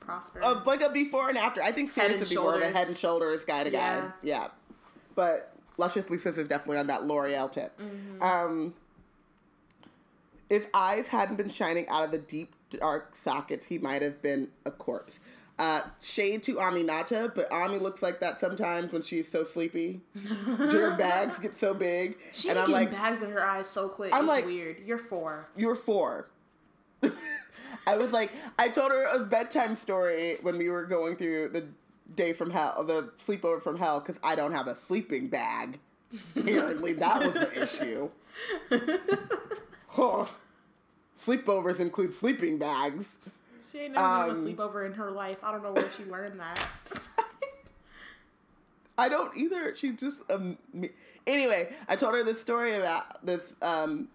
Prosper. Uh, like a before and after. I think Sirius and would be more of a shoulders. head and shoulders guy to guy. Yeah. Yeah. But Luscious Lucius is definitely on that L'Oreal tip. Mm-hmm. Um, if eyes hadn't been shining out of the deep dark sockets, he might have been a corpse. Uh, shade to Aminata, but Ami looks like that sometimes when she's so sleepy. [LAUGHS] Her bags get so big, she and I'm like, bags in her eyes so quick. I'm it's like- weird. You're four. you're four. [LAUGHS] I was like, I told her a bedtime story when we were going through the day from hell, the sleepover from hell, because I don't have a sleeping bag. Apparently, that was the issue. Huh. Sleepovers include sleeping bags. She ain't never Um, to a sleepover in her life. I don't know where she learned that. [LAUGHS] I don't either. She's just um. me- Anyway, I told her this story about this um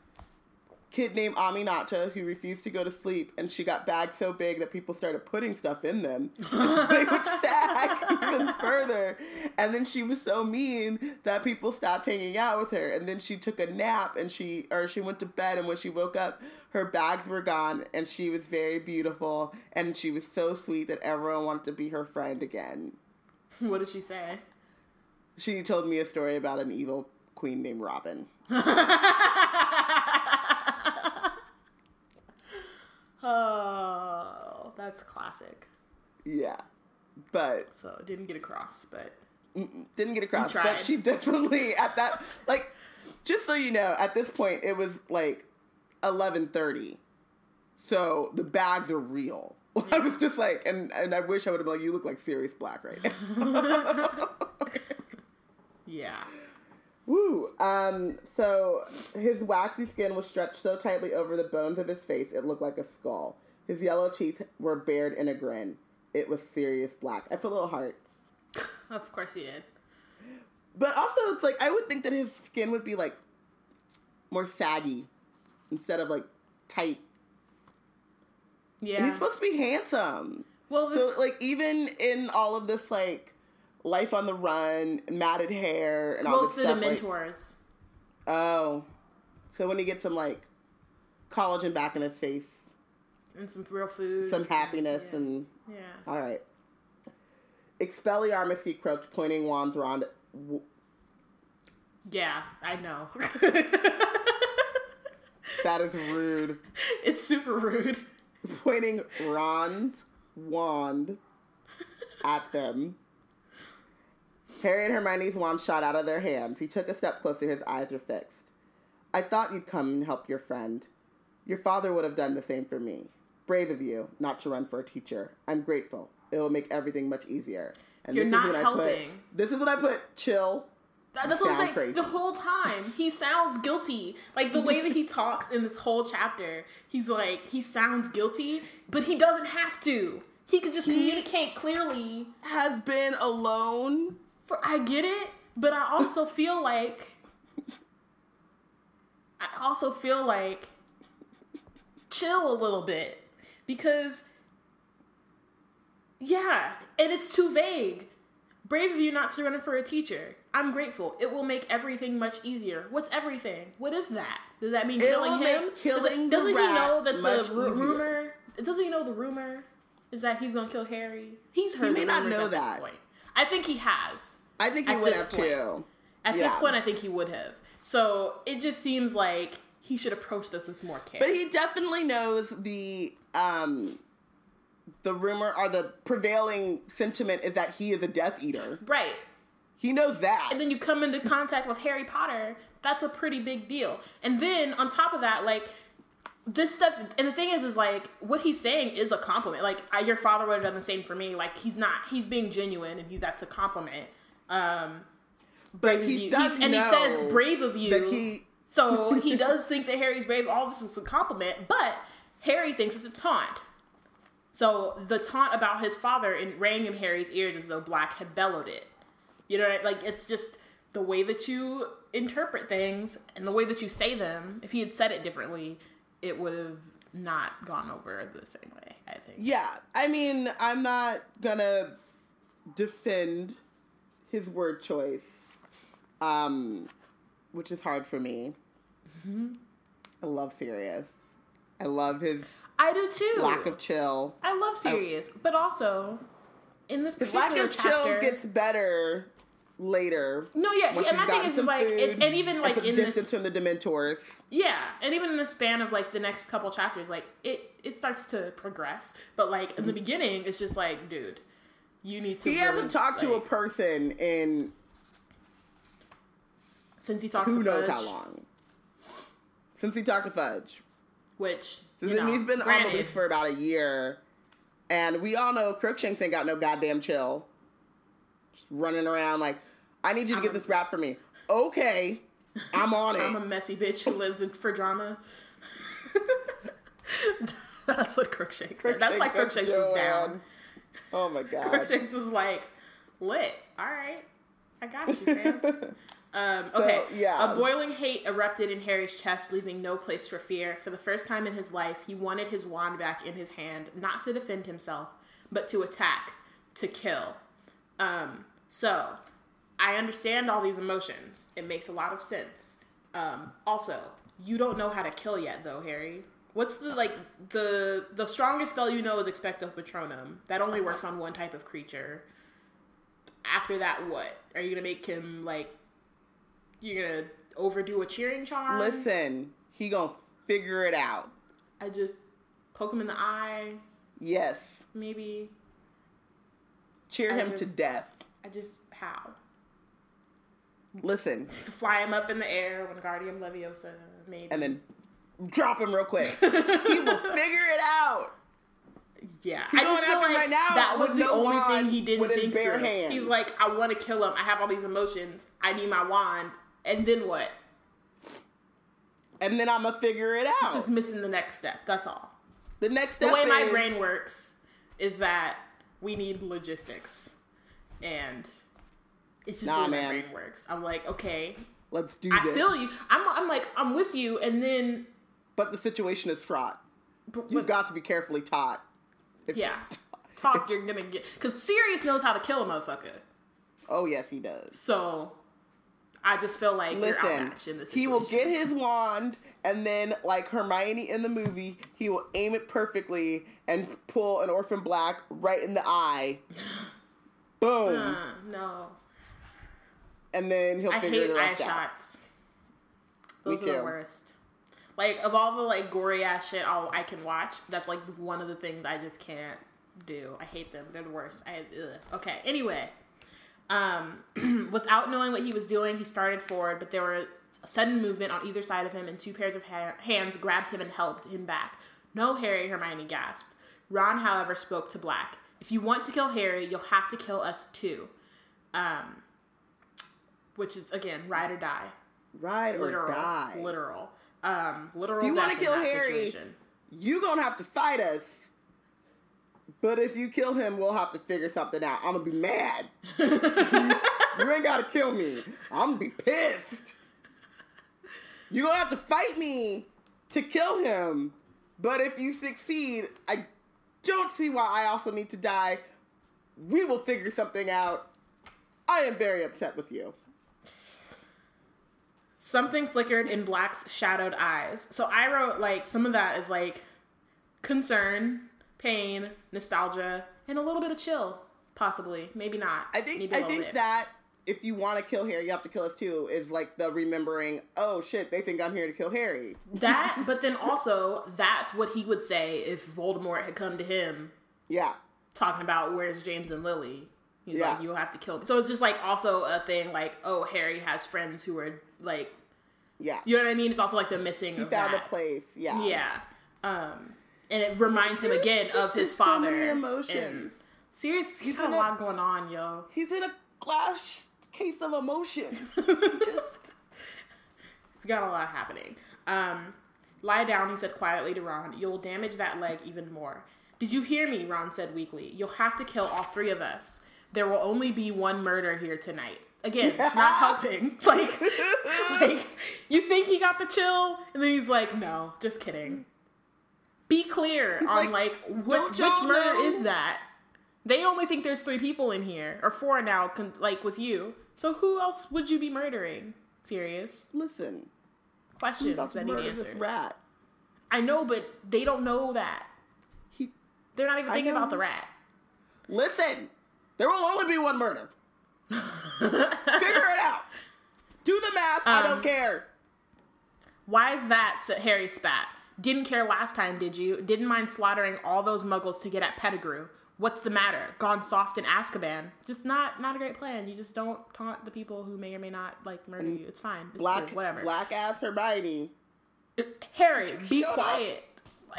kid named Aminata who refused to go to sleep, and she got bags so big that people started putting stuff in them. [LAUGHS] they would sag [LAUGHS] even further, and then she was so mean that people stopped hanging out with her. And then she took a nap, and she or she went to bed, and when she woke up, her bags were gone, and she was very beautiful, and she was so sweet that everyone wanted to be her friend again. what did she say? She told me a story about an evil queen named Robin. [LAUGHS] Oh, that's classic. Yeah, but So didn't get across, but didn't get across. But she definitely at that like, just so you know, at this point it was like eleven thirty, so the bags are real. [LAUGHS] I was just like, and and I wish I would have been like, you look like Sirius Black right now. [LAUGHS] yeah. Woo. Um. So his waxy skin was stretched so tightly over the bones of his face it looked like a skull. His yellow teeth were bared in a grin. It was Sirius Black. I put little hearts. [LAUGHS] Of course you did. But also, it's like I would think that his skin would be like more saggy instead of like tight. And Yeah. he's supposed to be handsome. well, this, So like even in all of this like life on the run, matted hair, and all well, this it's the stuff. like- oh, so when he gets some like collagen back in his face, and some real food. some and happiness, yeah. and yeah. all right. Expelliarmus, he croaked, pointing wands around. Yeah, I know. [LAUGHS] That is rude. it's super rude. pointing Ron's wand at them. Harry and Hermione's wand shot out of their hands. He took a step closer, his eyes were fixed. I thought you'd come and help your friend. Your father would have done the same for me. Brave of you not to run for a teacher. I'm grateful. It will make everything much easier. And You're this not is when I helping. put this is when I put chill. That- That's what I'm saying. crazy. The whole time he sounds guilty. Like the way that he talks in this whole chapter, he's like he sounds guilty, but he doesn't have to. He could just He- communicate clearly. Has been alone. For I get it, but I also [LAUGHS] feel like I also feel like chill a little bit because yeah, and it's too vague. Brave of you not to run for a teacher. I'm grateful. It will make everything much easier. What's everything? What is that? Does that mean It killing him? make Does killing it, doesn't he know that the easier. rumor? Doesn't he know the rumor is that he's gonna kill Harry? He's heard may the not know at that. this point. I think he has. I think he would have point. too. At this point, I think he would have. So it just seems like he should approach this with more care. But he definitely knows the um the rumor or the prevailing sentiment is that he is a Death Eater. right. He knows that. And then you come into contact with Harry Potter, that's a pretty big deal. And then on top of that, like this stuff, and the thing is, is like what he's saying is a compliment. Like I, your father would have done the same for me. Like he's not, he's being genuine, and he, that's a compliment. Um, but he does He's- and he says brave of you. he So [LAUGHS] he does think that Harry's brave. All this is a compliment, but Harry thinks it's a taunt. So the taunt about his father and rang in Harry's ears as though Black had bellowed it. You know, like it's just the way that you interpret things and the way that you say them. If he had said it differently, it would have not gone over the same way. I think. Yeah, I mean, I'm not gonna defend his word choice, um, which is hard for me. Mm-hmm. I love Sirius. I love his I do too. lack of chill. I love Sirius, but also in this His particular lack of chapter, chill gets better later. no, yeah, and my thing gotten is like, it, and even like in distance this, from the Dementors. yeah, and even in the span of like the next couple chapters, like it it starts to progress, but like in the mm-hmm. beginning, it's just like, dude, you need to. He really, hasn't talked to a person in since he talked to who to knows Fudge, how long. Since he talked to Fudge. which know, he's been on the loose for about a year. And we all know Crookshanks ain't got no goddamn chill. Running around like, I need you to I'm get a- this rap for me. Okay. I'm on it. I'm a messy bitch who lives in, for drama. [LAUGHS] That's what Crookshanks said. That's why Crookshanks was down. Oh my god. Crookshanks was like, lit. All right, I got you, fam. [LAUGHS] Um, So, okay. yeah. A boiling hate erupted in Harry's chest, leaving no place for fear. For the first time in his life, he wanted his wand back in his hand, not to defend himself, but to attack, to kill. Um, so, I understand all these emotions. It makes a lot of sense. Um, also, you don't know how to kill yet, though, Harry. What's the like the the strongest spell you know is Expecto Patronum. That only works on one type of creature. After that, what are you gonna make him like? You're gonna overdo a cheering charm. Listen, he gonna figure it out. I just poke him in the eye. Yes. Maybe Cheer I him to death. I just how Listen, fly him up in the air, Wingardium Leviosa, maybe, and then drop him real quick. [LAUGHS] he will figure it out. yeah. He's I just feel like right now that was the no only thing he didn't think bare through. hands. He's like, I want to kill him. I have all these emotions. I need my wand, and then what? And then I'm gonna figure it out. Just missing the next step. That's all. the next step the way my brain works is that we need logistics and it's just Nah, the way man. my brain works i'm like okay Let's do this. i this. feel you i'm, I'm like i'm with you and then but the situation is fraught. but, You've but- got to be carefully taught. If- yeah [LAUGHS] talk you're gonna get because sirius knows how to kill a motherfucker Oh yes, he does. so i just feel like Listen, outmatched in this he will get his wand, and then, like Hermione in the movie, he will aim it perfectly and pull an orphan black right in the eye. [LAUGHS] Boom, Uh, no. And then he'll i figure hate the eye out. shots. Those Me are the too. worst. Like of all the like gory ass shit I'll, i can watch that's like one of the things i just can't do. I hate them. They're the worst. I ugh. okay anyway. Um [CLEARS THROAT] without knowing what he was doing he started forward but there were a sudden movement on either side of him and two pairs of ha- hands grabbed him and helped him back. No harry hermione gasped. Ron however spoke to black if you want to kill harry you'll have to kill us too um which is again ride or die Ride or literal, die. literal, um, literal. If you want wanna kill Harry, You gonna have to fight us. But if you kill him, we'll have to figure something out. I'm gonna be mad. [LAUGHS] you ain't gotta kill me. I'm gonna be pissed. You're gonna have to fight me to kill him. But if you succeed, I don't see why I also need to die. We will figure something out. I am very upset with you. Something flickered in Black's shadowed eyes. So I wrote like some of that is like concern, pain, nostalgia, and a little bit of chill, possibly. Maybe not. I think I think bit. that if you want to kill Harry, you have to kill us too. Is like the remembering. Oh shit, they think I'm here to kill Harry. [LAUGHS] that, but then also that's what he would say if Voldemort had come to him Yeah, talking about where's James and Lily. He's Yeah. like, you will have to kill me. So it's just like also a thing like, oh, Harry has friends who are like, yeah. you know what I mean? It's also like the missing he found that. a place. Yeah, Yeah. Um, and it reminds him again of his has so father. many and emotions. Sirius, he's got a a- lot going on, yo. He's in a glass case of emotion. [LAUGHS] Just He's got a lot happening. Um, lie down, he said quietly to Ron. You'll damage that leg even more. Did you hear me? Ron said weakly. You'll have to kill all three of us. There will only be one murder here tonight. Again, not [LAUGHS] helping. [LAUGHS] Like, like you think he got the chill, and then he's like, "No, just kidding." Be clear on like, like, what, which murder know?" is that? They only think there's three people in here, or four now, like with you. So who else would you be murdering? Sirius listen. Questions about to that need murder this answers. rat. I know, but they don't know that. He They're not even I thinking know. about the rat. listen. There will only be one murder. [LAUGHS] Figure it out. Do the math. I Um, don't care. Why is that? said Harry spat. Didn't care last time, did you? Didn't mind slaughtering all those muggles to get at Pettigrew. What's the matter? Gone soft in Azkaban. Just not not a great plan. You just don't taunt the people who may or may not like murder you. It's fine. It's Black, cool. whatever. black ass Hermione. Harry, be Shut quiet.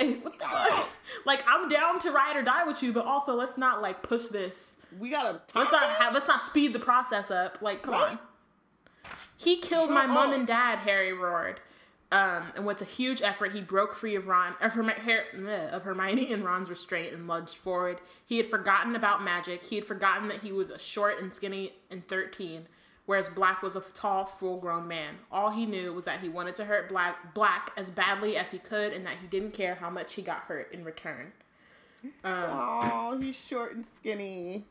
Like, [LAUGHS] what the fuck? like I'm down to ride or die with you, but also let's not like push this. We gotta. Let's not have, let's not speed the process up. Like, come on. He killed my Shut mom and dad, Harry roared. Um, and with a huge effort, he broke free of Ron of, Her- of Hermione and Ron's restraint and lunged forward. He had forgotten about magic. He had forgotten that he was a short and skinny and thirteen, whereas Black was a tall, full-grown man. All he knew was that he wanted to hurt Black Black as badly as he could, and that he didn't care how much he got hurt in return. Oh, he's short and skinny.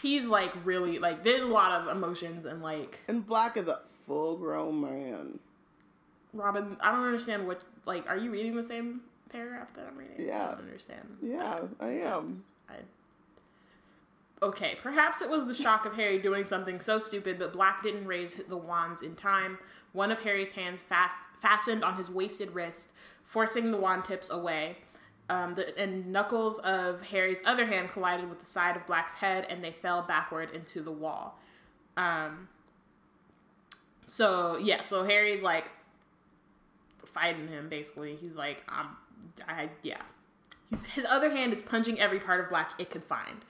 He's like really like there's a lot of emotions and like And Black is a full grown man. Robin, I don't understand what like. Are you reading the same paragraph that I'm reading? Yeah. I don't understand. Yeah, I am. I... Okay, perhaps it was the shock of Harry doing something so stupid, but Black didn't raise the wands in time. One of Harry's hands fast fastened on his wasted wrist, forcing the wand tips away. Um, the, and knuckles of Harry's other hand collided with the side of Black's head, and they fell backward into the wall. Um, so yeah, so Harry's like fighting him basically. He's like, um, I yeah. He's, his other hand is punching every part of Black it could find.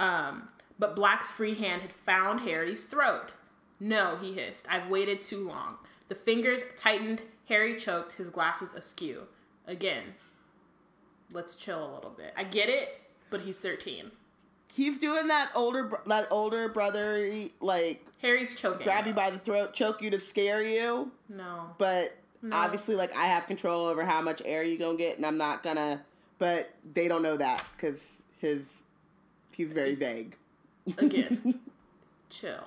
Um, but Black's free hand had found Harry's throat. No, he hissed. I've waited too long. The fingers tightened. Harry choked, his glasses askew. Again, let's chill a little bit. I get it, but he's 13. He's doing that older that older brother like Harry's choking. grab you by the throat, choke you to scare you. No. But No. obviously, like I have control over how much air you gonna get, and I'm not gonna. But they don't know that because his he's very vague. Again, [LAUGHS] chill.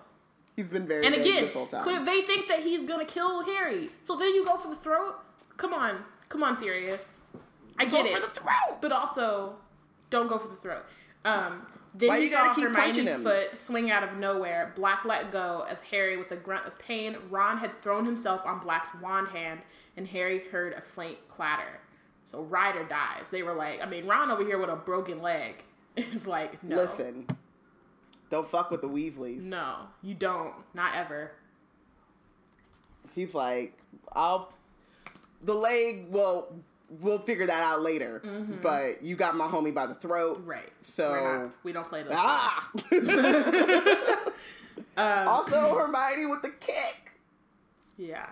He's been very And vague again, this whole time. they think that he's gonna kill Harry. So then you go for the throat. Come on, come on, Sirius. I Go get for it, the throat. but also don't go for the throat. Um, then Why you gotta keep punching Hermione's him? foot swing out of nowhere. Black let go of Harry with a grunt of pain. Ron had thrown himself on Black's wand hand, and Harry heard a faint clatter. So Ryder dies. They were like, I mean, Ron over here with a broken leg [LAUGHS] is like, no, Listen, don't fuck with the Weasleys. no, you don't, not ever. He's like, I'll. The leg, well, we'll figure that out later. But you got my homie by the throat. Mm-hmm. Right. So- not, we don't play those Ah! [LAUGHS] [LAUGHS] Um, also, Hermione with the kick. Yeah.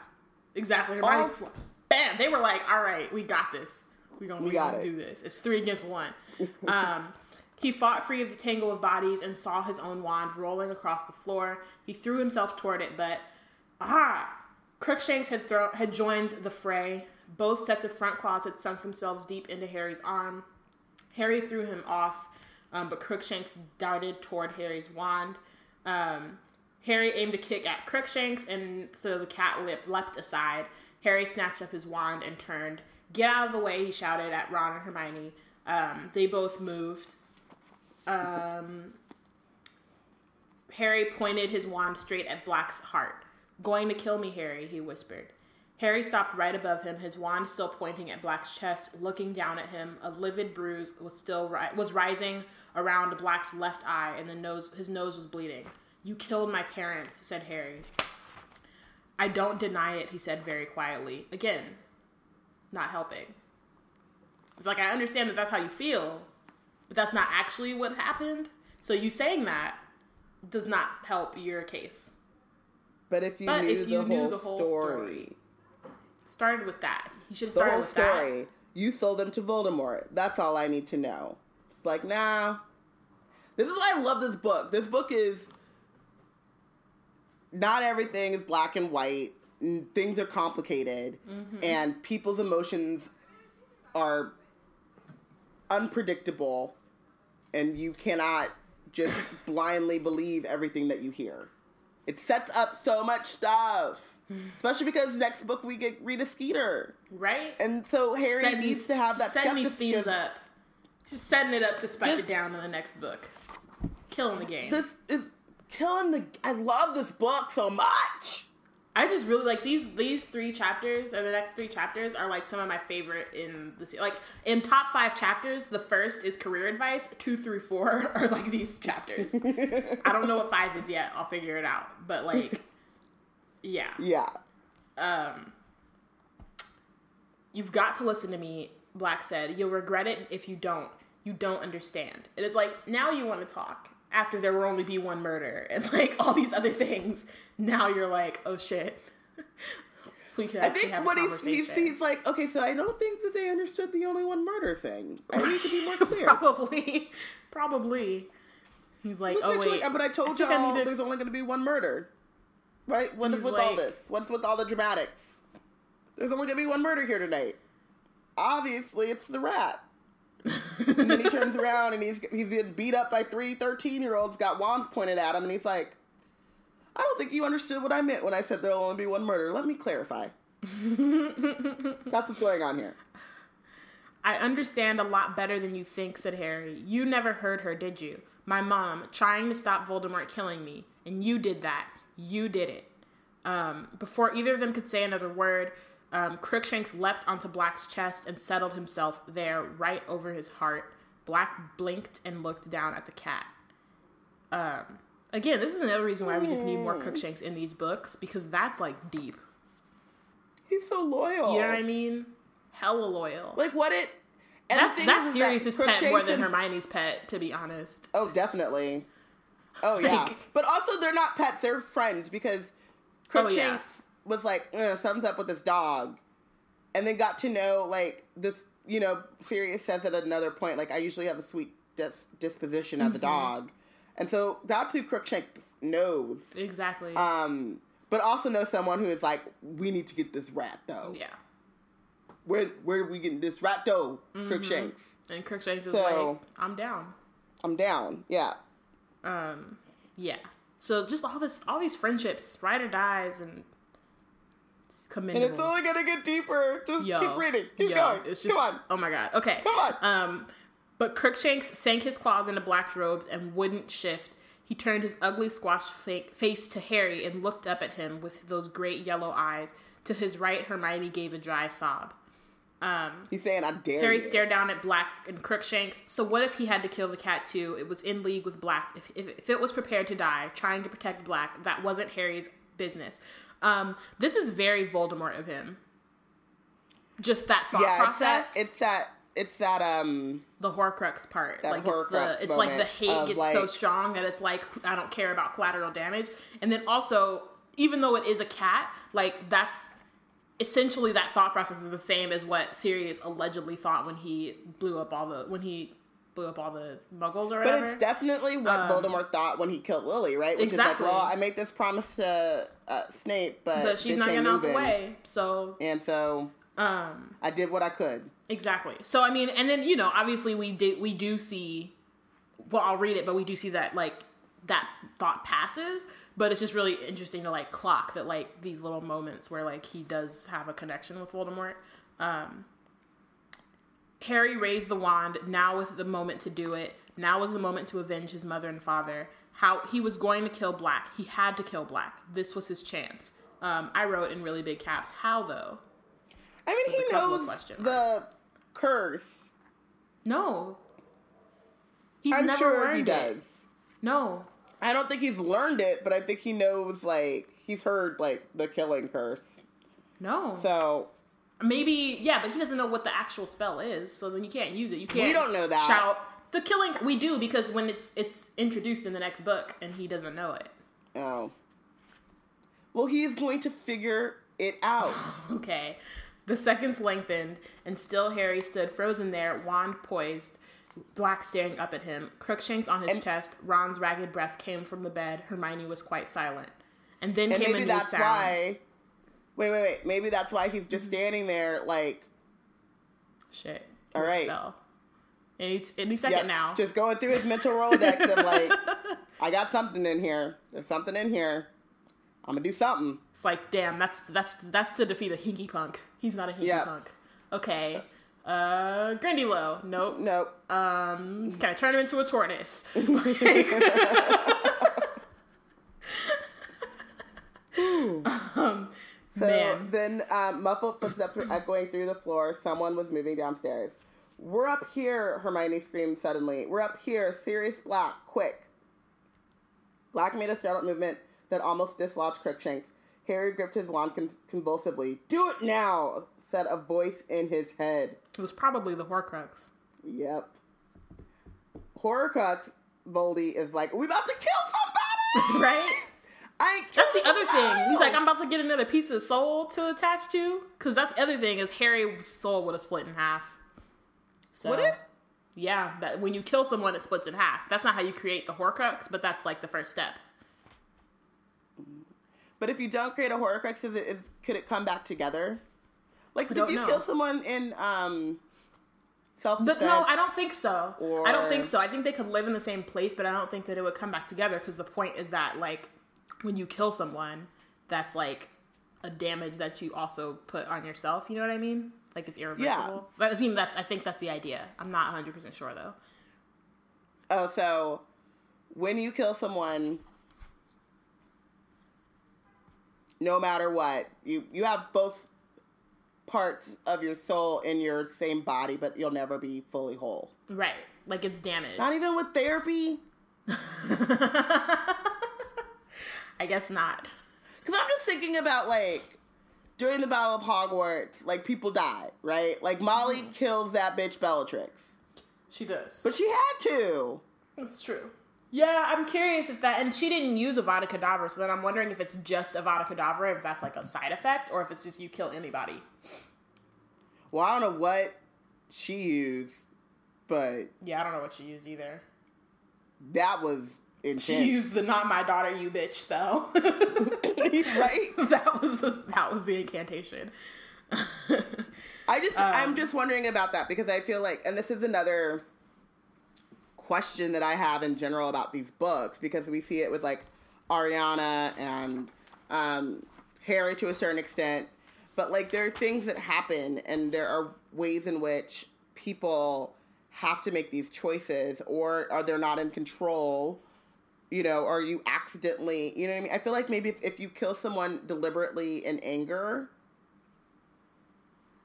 Exactly. Hermione bam. They were like, all right, we got this. We're going We we gonna do this. It's three against one. [LAUGHS] um, he fought free of the tangle of bodies and saw his own wand rolling across the floor. He threw himself toward it, but ah, Crookshanks had thrown had joined the fray. Both sets of front claws had sunk themselves deep into Harry's arm. Harry threw him off, um, but Crookshanks darted toward Harry's wand. Um, Harry aimed a kick at Crookshanks, and so the cat lip leapt aside. Harry snatched up his wand and turned. Get out of the way, he shouted at Ron and Hermione. Um, they both moved. Um, Harry pointed his wand straight at Black's heart. Going to kill me, Harry, he whispered. Harry stopped right above him, his wand still pointing at Black's chest, looking down at him. A livid bruise was still ri- was rising around Black's left eye, and the nose his nose was bleeding. You killed my parents, said Harry. I don't deny it, he said very quietly. Again, not helping. It's like I understand that that's how you feel, but that's not actually what happened. So you saying that does not help your case. But if you, But knew, if you the knew whole the whole story, story, Started with that. He should have started with that. story, you sold them to Voldemort. That's all I need to know. It's like, nah. This is why I love this book. This book is not everything is black and white. Things are complicated, Mm-hmm. and people's emotions are unpredictable, and you cannot just [LAUGHS] blindly believe everything that you hear. It sets up so much stuff, especially because next book we get Rita Skeeter, Right? and so Harry Setting- needs to have that setting these themes up. Just setting it up to spike Just- it down in the next book. Killing the game. This is killing the. I love this book so much. I just really like these these three chapters or the next three chapters are like some of my favorite in the like in top five chapters. The first is career advice. Two through four [LAUGHS] are like these chapters. [LAUGHS] I don't know what five is yet. I'll figure it out. But like, yeah, Yeah, um, you've got to listen to me. Black said, "You'll regret it if you don't. You don't understand." And it's like now you want to talk after there will only be one murder [LAUGHS] and like all these other things. Now you're like, "Oh shit." [LAUGHS] I think what he's, he's he's like, okay, so I don't think that they understood the only one murder thing. I need to be more [LAUGHS] clear. probably, probably. He's like, Look "Oh wait," but I told I y'all to there's only going to be one murder, right? What is He's with all this? What's with all the dramatics? There's only going to be one murder here tonight. Obviously, it's the rat. and then he [LAUGHS] turns around and he's he's getting beat up by three 13 year olds, got wands pointed at him, and he's like, I don't think you understood what I meant when I said there'll only be one murder. Let me clarify. [LAUGHS] That's what's going on here. I understand a lot better than you think, said Harry. You never heard her, did you? My mom, trying to stop Voldemort killing me. And you did that. You did it. Um, before either of them could say another word, Um, Crookshanks leapt onto Black's chest and settled himself there, right over his heart. Black blinked and looked down at the cat. Um, again, this is another reason why we just need more Crookshanks in these books because that's like deep. He's so loyal. You know what I mean? Hella loyal. Like what it. That's that's is, is that Sirius's pet more than and- Hermione's pet, to be honest. Oh, definitely. Oh [LAUGHS] yeah, Like- but also they're not pets; they're friends because Oh, Crookshanks yeah. was like, eh, "Something's up with this dog," and then got to know like this. You know, Sirius says at another point, like, "I usually have a sweet dis- disposition as a Mm-hmm. dog," and so that's who Crookshanks knows. Exactly. Um, but also knows someone who is like, "We need to get this rat though. yeah. Where where are we getting this rat though, Mm-hmm. Crookshanks? And Crookshanks is like, I'm down. I'm down. Yeah." Um, yeah. So just all this, all these friendships, ride or dies, and it's And it's only gonna get deeper. Just Yo, keep reading. Keep yo, going. It's just, Come on. Oh my god. Okay. Come on. Um, but Crookshanks sank his claws into Black's robes and wouldn't shift. He turned his ugly, squashed face to Harry and looked up at him with those great yellow eyes. To his right, Hermione gave a dry sob. Um, He's saying, "I dare Harry you." stared down at Black and Crookshanks. So what if he had to kill the cat too? It was in league with Black. If, if, if it was prepared to die, trying to protect Black, that wasn't Harry's business. Um, this is very Voldemort of him. Just that thought yeah, it's that. process. It's that. It's that. Um. the Horcrux part. That like it's the it's like the hate gets so strong that it's like I don't care about collateral damage. And then also, even though it is a cat, like that's essentially that thought process is the same as what Sirius allegedly thought when he blew up all the when he blew up all the muggles or whatever. But it's definitely what Voldemort thought when he killed Lily, right? Which Um, Exactly. is like, well, I made this promise to uh, Snape, but, but she's not getting out the way. So and so um I did what I could. Exactly. So I mean, and then you know, obviously we did we do see. Well, I'll read it, but we do see that like that thought passes. But it's just really interesting to like clock that like these little moments where like he does have a connection with Voldemort. Um, Harry raised the wand. Now was the moment to do it. Now was the moment to avenge his mother and father. How he was going to kill Black. He had to kill Black. This was his chance. Um, I wrote in really big caps. How though? I mean, he a couple of knows the curse. No. He's I'm never sure learned he it. does. No. I don't think he's learned it, but I think he knows, like, he's heard, like, the killing curse. No. So, Maybe yeah, but he doesn't know what the actual spell is, so then you can't use it. You can't We don't know that. Shout the killing we do because when it's it's introduced in the next book and he doesn't know it. oh. Well, he is going to figure it out. [LAUGHS] Okay. The seconds lengthened, and still Harry stood frozen there, wand poised, Black staring up at him, Crookshanks on his And- chest. Ron's ragged breath came from the bed. Hermione was quite silent. And then And came a new that's sound. why. Wait, wait, wait. Maybe that's why he's Mm-hmm. just standing there, like, Shit. All right. Spell. Any, any second yeah, now. just going through his mental Rolodex of, like, [LAUGHS] I got something in here. There's something in here. I'm gonna do something. It's like, damn, that's that's that's to defeat a hinky punk. He's not a hinky Yeah. punk. Okay. Uh Grindylow. Nope. Nope. Um can I turn him into a tortoise? [LAUGHS] [LAUGHS] um So man. then um, muffled footsteps were echoing through the floor. Someone was moving downstairs. We're up here, Hermione screamed suddenly. We're up here, Sirius Black, quick. Black made a startled movement that almost dislodged Crookshanks. Harry gripped his wand con- convulsively. Do it now, said a voice in his head. It was probably the Horcrux. Yep. Horcrux, Voldy is like, we about to kill somebody! [LAUGHS] right? I That's the other thing. nobody!" He's like, I'm about to get another piece of soul to attach to. Because that's the other thing is Harry's soul would have split in half. So, Would it? Yeah, that when you kill someone, it splits in half. That's not how you create the Horcrux, but that's like the first step. But if you don't create a Horcrux, is it is could it come back together? Like if you know. kill someone in um self But no, I don't think so. I don't think so. I think they could live in the same place, but I don't think that it would come back together because the point is that like when you kill someone, that's like a damage that you also put on yourself. You know what I mean? Like it's irreversible. But I mean, that's I think that's the idea. I'm not 100 percent sure though. Oh, so when you kill someone, no matter what, you you have both parts of your soul in your same body, but you'll never be fully whole. Right. Like it's damaged. Not even with therapy. [LAUGHS] I guess not. Because I'm just thinking about like during the Battle of Hogwarts, like people died, right? Like Molly Mm-hmm. kills that bitch Bellatrix, She does. but she had to. It's true. Yeah, I'm curious if that, and she didn't use Avada Kedavra, so then I'm wondering if it's just Avada Kedavra, if that's like a side effect, or if it's just you kill anybody. Well, I don't know what she used, but Yeah, I don't know what she used either. that was intense. She used the "Not my daughter, you bitch" though. [LAUGHS] right? [LAUGHS] that was the that was the incantation. [LAUGHS] I just Um, I'm just wondering about that because I feel like and this is another question that I have in general about these books because we see it with like Ariana and um, Harry to a certain extent, but like there are things that happen and there are ways in which people have to make these choices or are they not in control? You know or you accidentally you know what i mean? I feel like maybe if, if you kill someone deliberately in anger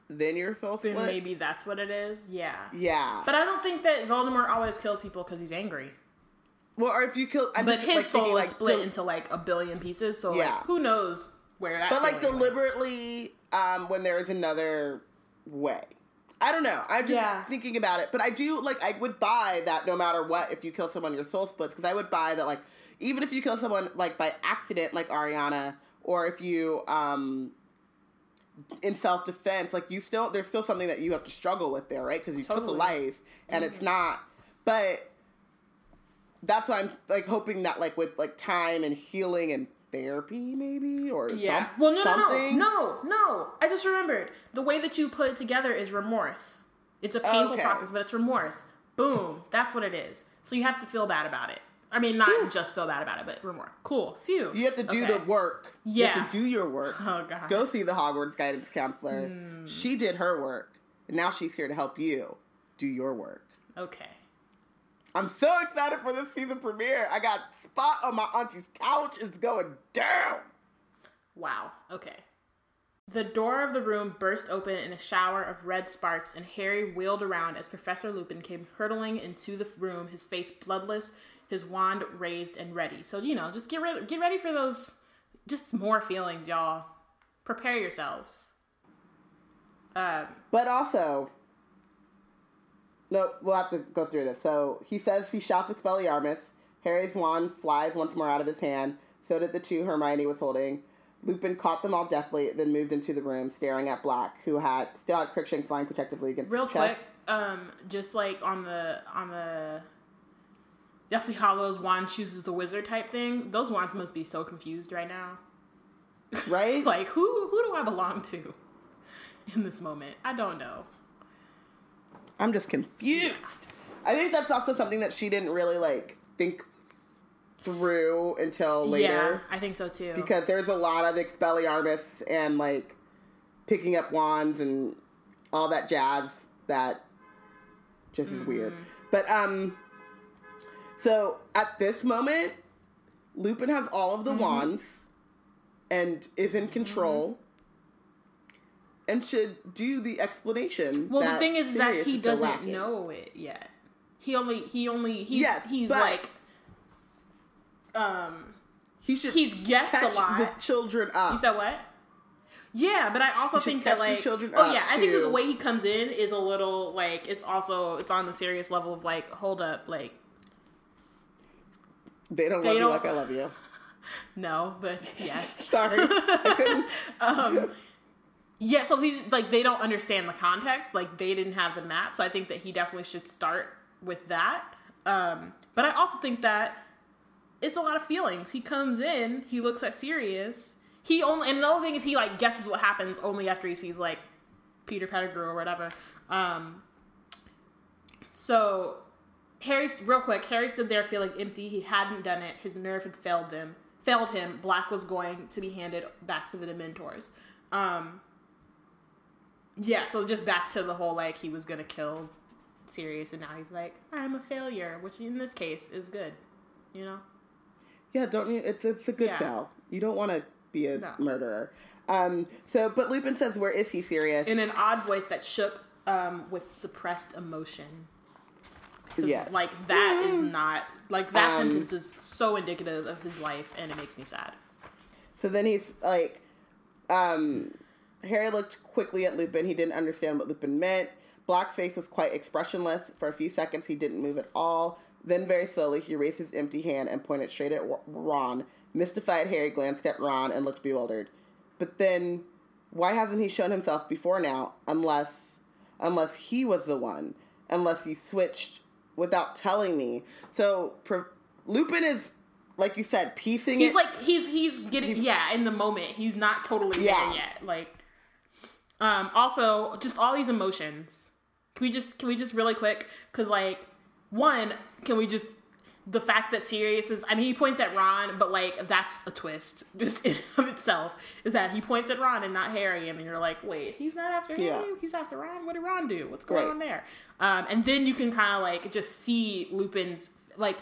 then your soul then splits. maybe that's what it is. Yeah. yeah But I don't think that Voldemort always kills people because he's angry. well or if you kill I'm But just, his like, soul thinking, is like, split del- into like a billion pieces, so Yeah. like who knows where that. but like deliberately um when there's another way i don't know i'm just Yeah. thinking about it but i do like i would buy that no matter what if you kill someone your soul splits because i would buy that like even if you kill someone like by accident like ariana or if you um in self-defense like you still there's still something that you have to struggle with there right because you took a life and it's mm-hmm. not but that's why i'm like hoping that like with like time and healing and therapy maybe or Yeah. some- well, no, no, no, no, no. I just remembered the way that you put it together is remorse. It's a painful Okay. process, but it's remorse. Boom. That's what it is. So you have to feel bad about it. I mean, not just feel bad about it, but remorse. Cool. Phew. You have to do Okay. the work. You Yeah. have to do your work. Oh god. Go see the Hogwarts guidance counselor. Hmm. She did her work. And now she's here to help you do your work. Okay. I'm so excited for this season premiere. I got spot on my auntie's couch. It's going down. Wow. Okay. The door of the room burst open in a shower of red sparks, and Harry wheeled around as Professor Lupin came hurtling into the room, his face bloodless, his wand raised and ready. So you know, just get ready. Get ready for those. Just more feelings, y'all. Prepare yourselves. Um. But also, no, we'll have to go through this. So he says he shouts Expelliarmus. Harry's wand flies once more out of his hand. So did the two Hermione was holding. Lupin caught them all deftly, then moved into the room, staring at Black, who had still had Crookshanks flying protectively against Real his chest. quick, um, just like on the on the Deathly Hallows wand chooses the wizard type thing, those wands must be so confused right now. right? [LAUGHS] Like who who do I belong to in this moment? I don't know. I'm just confused. I think that's also something that she didn't really like think through until later. Yeah. I think so too. because there's a lot of Expelliarmus and like picking up wands and all that jazz that just is weird. But um, so at this moment, Lupin has all of the wands and is in control. And should do the explanation. well, the thing is that he is doesn't lacking. know it yet. He only he only he's Yes, he's like um He should. he's guessed a catch lot. the children up. You said what? Yeah, but I also think that like children oh yeah, I think that the way he comes in is a little like it's also it's on the serious level of like hold up like they don't they love you don't- like I love you. [LAUGHS] no, but yes. [LAUGHS] Sorry, [LAUGHS] um yeah, so these like they don't understand the context, like they didn't have the map, so I think that he definitely should start with that. Um but I also think that it's a lot of feelings. He comes in, he looks at Sirius. He only and another thing is he like guesses what happens only after he sees like Peter Pettigrew or whatever. Um so Harry real quick, Harry stood there feeling empty. He hadn't done it. His nerve had failed them. Failed him. Black was going to be handed back to the Dementors. Um Yeah, so just back to the whole like he was gonna kill Sirius and now he's like, I'm a failure, which in this case is good. You know? Yeah, don't you? It's it's a good Yeah. fail. You don't want to be a No. murderer. Um, so, but Lupin says, "Where is he, Sirius?" in an odd voice that shook um, with suppressed emotion. 'Cause, Yeah. Like that is not like that Um, sentence is so indicative of his life, and it makes me sad. So then he's like, um, Harry looked quickly at Lupin. He didn't understand what Lupin meant. Black's face was quite expressionless. For a few seconds, he didn't move at all. Then, very slowly, he raised his empty hand and pointed straight at Ron. Mystified, Harry glanced at Ron and looked bewildered. But then, why hasn't he shown himself before now? Unless, unless he was the one. Unless he switched without telling me. So, pro- Lupin is, like you said, piecing He's it. like he's he's getting yeah in the moment. He's not totally Yeah. there yet. Like, um, also just all these emotions. Can we just can we just really quick? Because like one, can we just the fact that Sirius is I mean he points at Ron, but like that's a twist [LAUGHS] just in of itself. Is that he points at Ron and not Harry, and then you're like, wait, he's not after Harry, Yeah. he's after Ron. What did Ron do? What's going Right. on there? Um, and then you can kind of like just see Lupin's like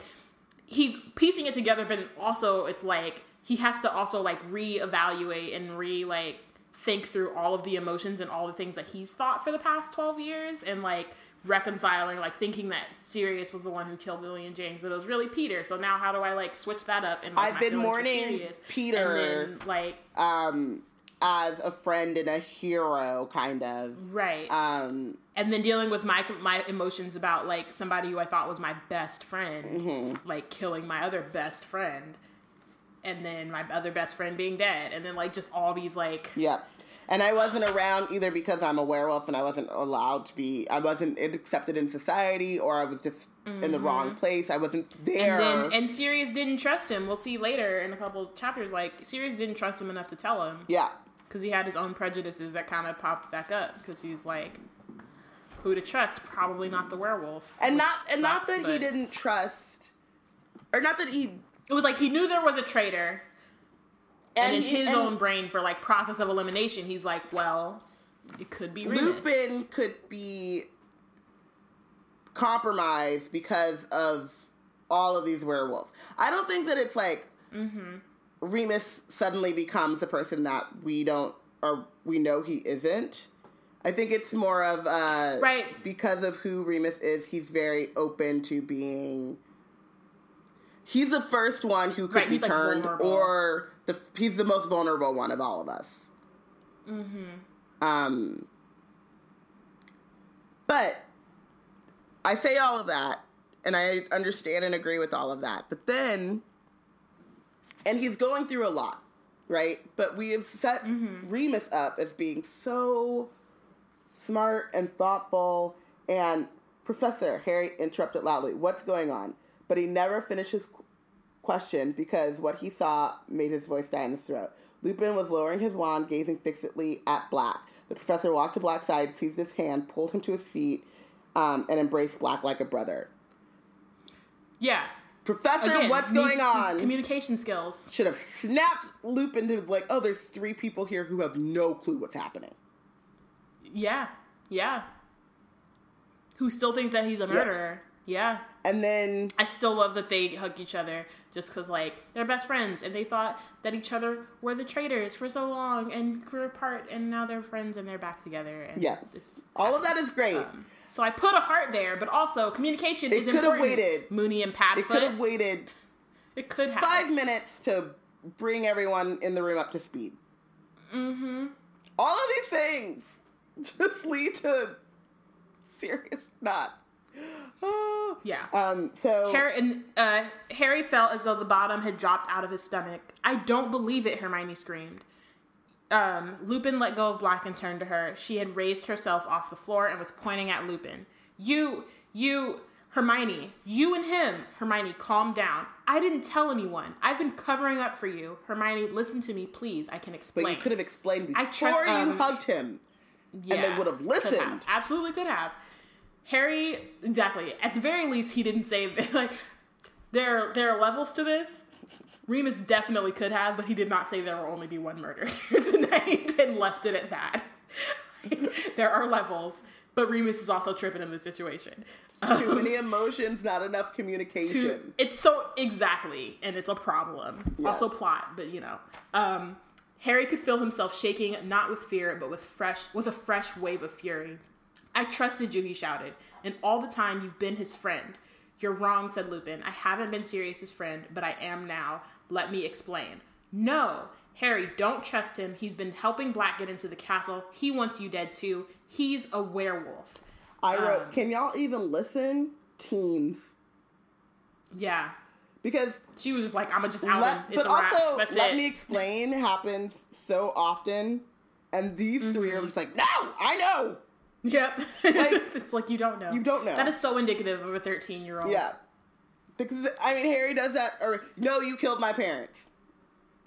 he's piecing it together, but also it's like he has to also like reevaluate and re like think through all of the emotions and all the things that he's thought for the past twelve years and like reconciling like thinking that Sirius was the one who killed Lily and James, but it was really Peter. So now how do I like switch that up and like, I've my been mourning Sirius? Peter. and then like um as a friend and a hero kind of right. um and then dealing with my my emotions about like somebody who I thought was my best friend, Mm-hmm. like killing my other best friend, and then my other best friend being dead, and then like just all these like yeah and i wasn't around either because i'm a werewolf and i wasn't allowed to be i wasn't accepted in society or i was just in the wrong place i wasn't there Mm-hmm. and then and Sirius didn't trust him. We'll see later in a couple chapters. Like Sirius didn't trust him enough to tell him yeah because he had his own prejudices that kind of popped back up because he's like. Who to trust? Probably not the werewolf. and not and not sucks, that he didn't trust or not that he It was like he knew there was a traitor, and, in he- his and own brain for like process of elimination he's like well it could be Remus. lupin could be compromised because of all of these werewolves i don't think that it's like Mm-hmm. remus suddenly becomes a person that we don't or we know he isn't i think it's more of uh Right. because of who remus is he's very open to being he's the first one who could Right, be he's, like, turned or the he's the most vulnerable one of all of us mm-hmm. um but I say all of that, and I understand and agree with all of that. But then, and he's going through a lot, right? But we have set Remus up as being so smart and thoughtful. And Professor Harry interrupted loudly, "What's going on?" But he never finished his qu- question because what he saw made his voice die in his throat. Lupin was lowering his wand, gazing fixedly at Black. The professor walked to Black's side, seized his hand, pulled him to his feet, um, and embraced Black like a brother. yeah Professor, Again, what's going on? communication skills Should have snapped Lupin to like, oh, there's three people here who have no clue what's happening. yeah yeah who still think that he's a murderer yeah And then I still love that they hug each other just because, like, they're best friends and they thought that each other were the traitors for so long and grew apart and now they're friends and they're back together. And yes, all of that is great. so I put a heart there, but also communication It is could have waited. Moony and it could have waited It could have. five minutes to bring everyone in the room up to speed. Mm-hmm. All of these things [LAUGHS] just lead to serious not. Oh. [GASPS] Yeah. [GASPS] Um. So Harry, and, uh, Harry felt as though the bottom had dropped out of his stomach. I don't believe it, Hermione screamed. Um, Lupin let go of Black and turned to her. She had raised herself off the floor and was pointing at Lupin. You, you, Hermione, you and him. Hermione, calm down. I didn't tell anyone. I've been covering up for you. Hermione, listen to me, please. I can explain. but you could have explained before I trust- you um, hugged him. yeah, they would have could listened. Absolutely could have. Harry, exactly. At the very least, he didn't say [LAUGHS] like there. There are levels to this. Remus definitely could have, but he did not say there will only be one murder [LAUGHS] tonight and left it at that. [LAUGHS] there are levels, but Remus is also tripping in this situation. Too many emotions, not enough communication. to it's so exactly and it's a problem also plot but you know um Harry could feel himself shaking, not with fear, but with fresh with a fresh wave of fury. I trusted you, he shouted, and all the time you've been his friend. You're wrong, said Lupin. I haven't been Sirius's friend, but I am now. Let me explain. No, Harry, don't trust him. He's been helping Black get into the castle. He wants you dead too. He's a werewolf. I wrote, um, can y'all even listen? Teens. Yeah. Because she was just like, I'm gonna just out let, him. It's but also, let it. me explain happens so often, and these mm-hmm. three are just like, no, I know. Yep. Like, [LAUGHS] it's like you don't know. You don't know. That is so indicative of a 13 year old. Yeah. Because I mean, Harry does that, or no, you killed my parents.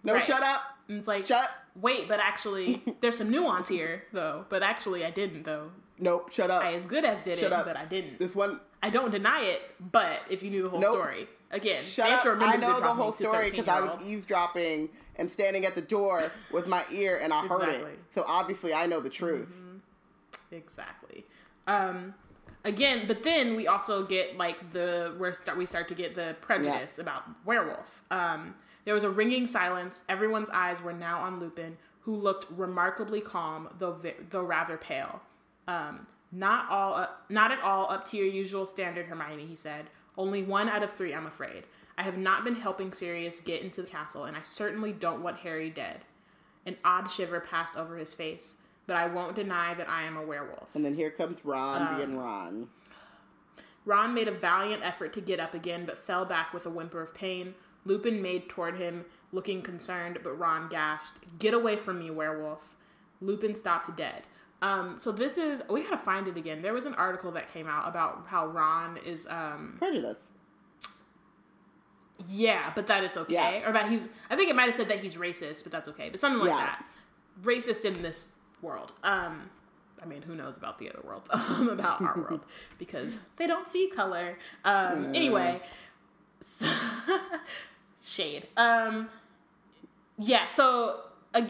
No, right. shut up. And it's like, shut. Wait, but actually, [LAUGHS] there's some nuance here, though. But actually, I didn't, though. Nope, shut up. I as good as did shut it, up. but I didn't. This one, I don't deny it. But if you knew the whole nope. story, again, shut up. I know the whole story because I was eavesdropping and standing at the door with my ear, and I exactly. heard it. So obviously, I know the truth. Mm-hmm. Exactly. Um, again, but then we also get like the where start we start to get the prejudice yeah. about werewolf. Um, there was a ringing silence. Everyone's eyes were now on Lupin, who looked remarkably calm, though though rather pale. Um, not all, uh, not at all up to your usual standard, Hermione. He said. Only one out of three, I'm afraid. I have not been helping Sirius get into the castle, and I certainly don't want Harry dead. An odd shiver passed over his face but I won't deny that I am a werewolf. And then here comes Ron um, being Ron. Ron made a valiant effort to get up again, but fell back with a whimper of pain. Lupin made toward him, looking concerned, but Ron gasped, Get away from me, werewolf. Lupin stopped dead. Um, so this is we gotta find it again. There was an article that came out about how Ron is um prejudice. Yeah, but that it's okay. Yeah. Or that he's I think it might have said that he's racist, but that's okay. But something like yeah. that. Racist in this world. Um, I mean, who knows about the other world? [LAUGHS] Um, about our [LAUGHS] world because they don't see color. Um, anyway, so [LAUGHS] shade. Um, yeah. So uh,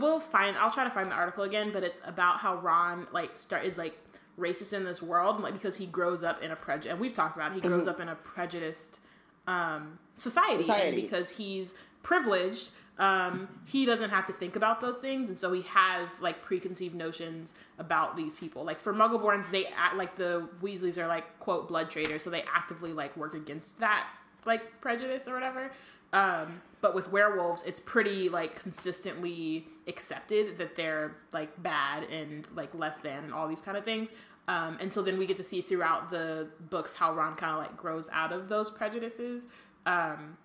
we'll find. I'll try to find the article again, but it's about how Ron like start is like racist in this world, like because he grows up in a prejudice. And we've talked about it, he grows mm-hmm. up in a prejudiced um, society, society. because he's privileged um, he doesn't have to think about those things, and so he has like preconceived notions about these people. Like for Muggleborns, they act like the Weasleys are like quote blood traitors, so they actively like work against that like prejudice or whatever. Um, but with werewolves, it's pretty like consistently accepted that they're like bad and like less than and all these kind of things. Um, and so then we get to see throughout the books how Ron kind of like grows out of those prejudices. Um,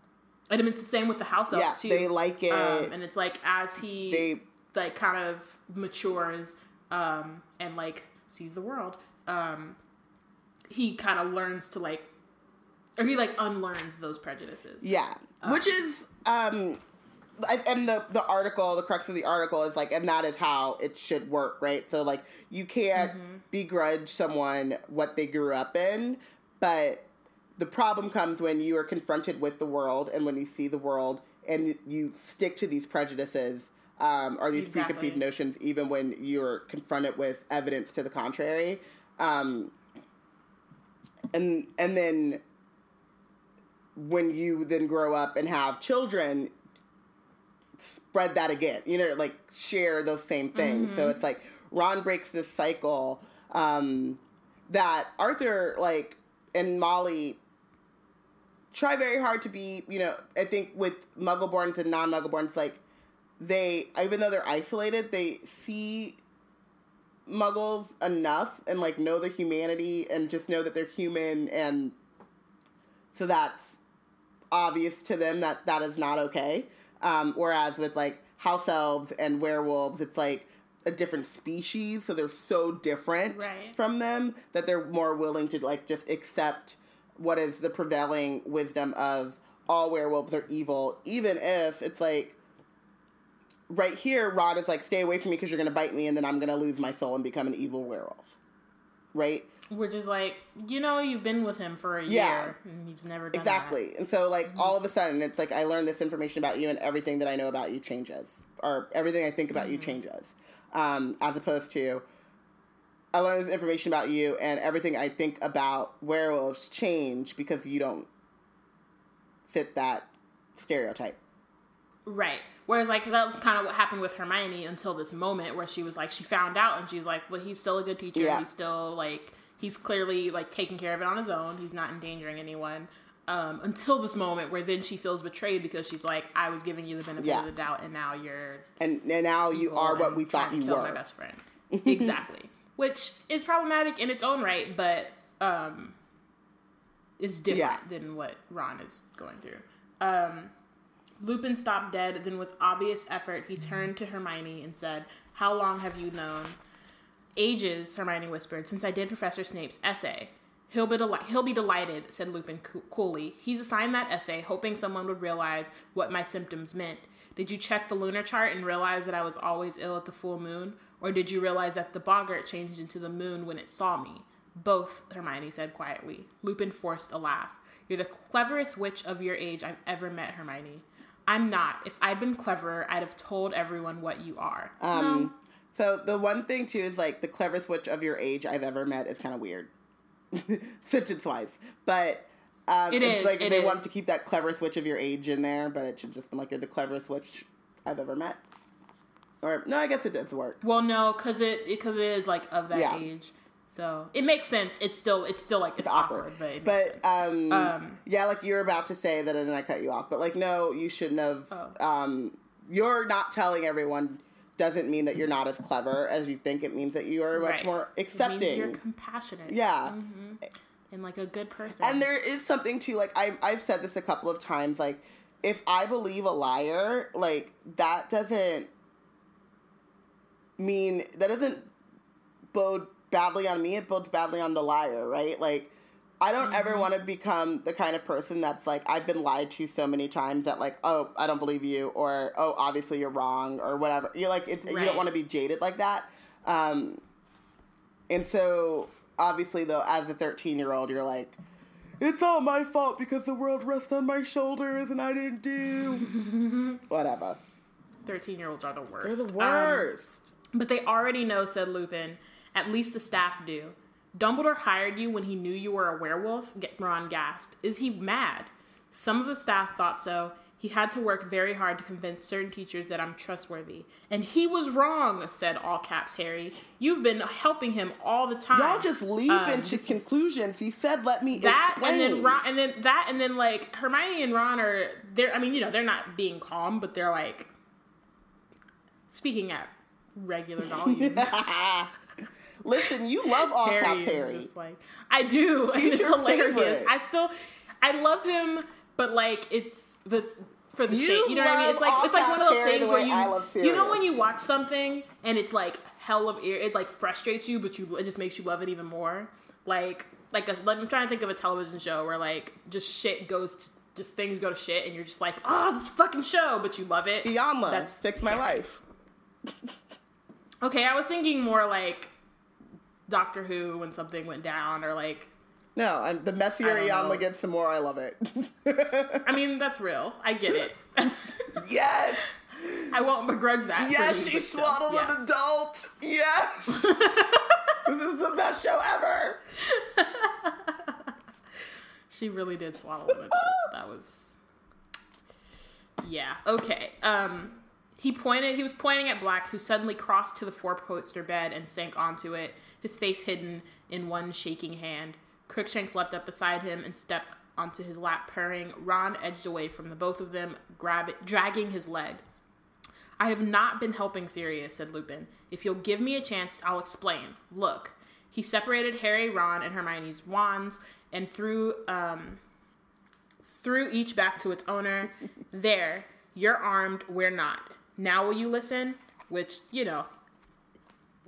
and it's the same with the house elves yeah, too. They like it, um, and it's like as he they like kind of matures um, and like sees the world, um, he kind of learns to like, or he like unlearns those prejudices. Yeah, um, which is um, and the the article, the crux of the article is like, and that is how it should work, right? So like, you can't mm-hmm. begrudge someone what they grew up in, but the problem comes when you are confronted with the world and when you see the world and you stick to these prejudices um, or these exactly. preconceived notions even when you're confronted with evidence to the contrary um, and and then when you then grow up and have children spread that again you know like share those same things mm-hmm. so it's like ron breaks this cycle um, that arthur like and molly try very hard to be, you know, I think with Muggleborns and non Muggleborns, like, they, even though they're isolated, they see Muggles enough and, like, know their humanity and just know that they're human. And so that's obvious to them that that is not okay. Um, whereas with, like, house elves and werewolves, it's like, a different species, so they're so different right. from them that they're more willing to like just accept what is the prevailing wisdom of all werewolves are evil, even if it's like right here, Ron is like, stay away from me because you're going to bite me and then I'm going to lose my soul and become an evil werewolf. Right? Which is like, you know, you've been with him for a yeah. year and he's never done Exactly. That. And so, like, he's... all of a sudden, it's like, I learned this information about you and everything that I know about you changes. Or everything I think about mm-hmm. you changes. Um, as opposed to, I learned this information about you, and everything I think about werewolves change because you don't fit that stereotype. Right. Whereas like that was kind of what happened with Hermione until this moment where she was like she found out and she's like, well, he's still a good teacher. Yeah. He's still like he's clearly like taking care of it on his own. He's not endangering anyone. Um, until this moment where then she feels betrayed because she's like, I was giving you the benefit Yeah. of the doubt, and now you're And, and now you are what we thought you were. My best friend, [LAUGHS] exactly. Which is problematic in its own right, but um, is different Yeah. than what Ron is going through. Um, Lupin stopped dead. Then, with obvious effort, he turned to Hermione and said, "How long have you known?" Ages, Hermione whispered, since I did Professor Snape's essay. He'll be, deli- he'll be delighted, said Lupin coolly. He's assigned that essay, hoping someone would realize what my symptoms meant. Did you check the lunar chart and realize that I was always ill at the full moon? Or did you realize that the boggart changed into the moon when it saw me? Both, Hermione said quietly. Lupin forced a laugh. You're the cleverest witch of your age I've ever met, Hermione. I'm not. If I'd been cleverer, I'd have told everyone what you are. Um, So the one thing too is like the cleverest witch of your age I've ever met is kind of weird, [LAUGHS] sentence wise. But um, it's like it they is. want to keep that cleverest witch of your age in there, but it should just be like you're the cleverest witch I've ever met. Or no, I guess it does work. Well, no, because it because it is like of that Yeah. age, so it makes sense. It's still it's still like it's, awkward, but it. But um, Um, yeah, like you're about to say that, and then I cut you off. But like, no, you shouldn't have. Oh. Um, you're not telling everyone doesn't mean that you're not as clever as you think. It means that you are much Right. more It means you're accepting. compassionate, Yeah. and like a good person. And there is something to like I I've said this a couple of times. Like, if I believe a liar, like that doesn't mean that doesn't bode badly on me. It bodes badly on the liar, right? Like, I don't ever want to become the kind of person that's like I've been lied to so many times that like oh I don't believe you or oh obviously you're wrong or whatever. You're like it, you don't want to be jaded like that. Um, and so obviously though as a 13 year old you're like it's all my fault because the world rests on my shoulders and I didn't do [LAUGHS] whatever. Thirteen year olds are the worst. They're the Um, worst. But they already know, said Lupin. At least the staff do. Dumbledore hired you when he knew you were a werewolf? Ron gasped. Is he mad? Some of the staff thought so. He had to work very hard to convince certain teachers that I'm trustworthy. And he was wrong, said all caps Harry. You've been helping him all the time. Y'all just leap Um, into conclusions. He said, "Let me that explain." and then Ron and then that and then like Hermione and Ron are they're I mean, you know, they're not being calm, but they're like speaking at regular [LAUGHS] volumes. [LAUGHS] Listen, you love all Harry caps is Harry. like I do, [LAUGHS] He's it's hilarious. favorite. I still, I love him, but like it's but for the You shade. You know what I mean? It's like it's like one of those things where you you know when you watch something and it's like hell of ear, it like frustrates you, but you it just makes you love it even more. Like like a, I'm trying to think of a television show where like just shit goes. To, just things go to shit, and you're just like, oh, this fucking show, but you love it. Iyanla, That's- fix my yeah. life. Okay, I was thinking more like Doctor Who when something went down, or like No, I'm, the messier I don't know. Iyanla gets, the more I love it. I mean, that's real. I get it. [LAUGHS] yes, I won't begrudge that. yes, she swaddled yes. an adult. Yes, [LAUGHS] this is the best show ever. [LAUGHS] She really did swaddle an adult. That was. Yeah. Okay. Um, he pointed. He was pointing at Black, who suddenly crossed to the four-poster bed and sank onto it, his face hidden in one shaking hand. Crookshanks leapt up beside him and stepped onto his lap, purring. Ron edged away from the both of them, grab dragging his leg. I have not been helping Sirius, said Lupin. If you'll give me a chance, I'll explain. Look. He separated Harry, Ron, and Hermione's wands and threw um, threw each back to its owner. there, you're armed, we're not. Now will you listen? Which, you know,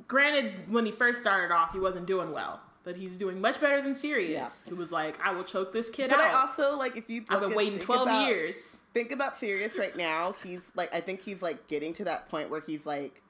granted, when he first started off, he wasn't doing well. But he's doing much better than Sirius, Yeah. who was like, I will choke this kid But out. I also like if you I've been waiting 12 about- years. think about Sirius right now. He's like, I think he's like getting to that point where he's like,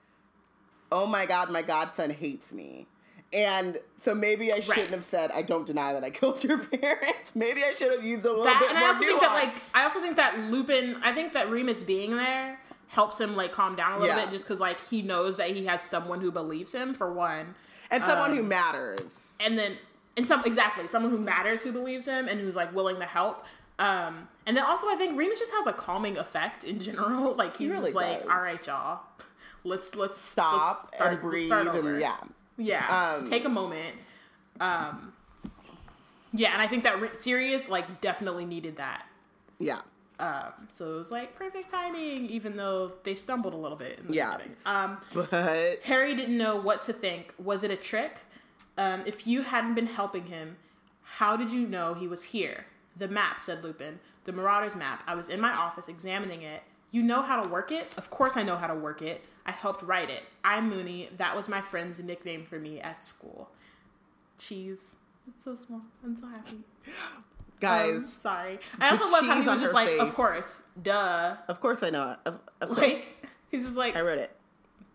oh my god, my godson hates me. And so maybe I shouldn't Right. have said, I don't deny that I killed your [LAUGHS] parents. Maybe I should have used a little that bit and more I also think that like I also think that Lupin I think that Remus being there helps him like calm down a little Yeah. bit just because like he knows that he has someone who believes him for one and someone who um, matters. and then and some exactly someone who matters who believes him and who's like willing to help Um, and then also I think Remus just has a calming effect in general. [LAUGHS] Like he's really just like, does. all right, y'all, let's let's Stop let's start- and breathe and yeah. Yeah, Um, take a moment. Um, yeah, and I think that Sirius like definitely needed that. Yeah. Um, so it was like perfect timing, even though they stumbled a little bit in the Yeah. beginning. Um, But Harry didn't know what to think. Was it a trick? Um, if you hadn't been helping him, how did you know he was here? The map, said Lupin. The Marauders map. I was in my office examining it. You know how to work it? Of course I know how to work it. I helped write it. I'm Moony. That was my friend's nickname for me at school. Cheese. It's so small. I'm so happy. [LAUGHS] guys, Um, sorry. I also love how he was just like, of course, duh. of course I know it. Of, of course. Like, he's just like, I wrote it.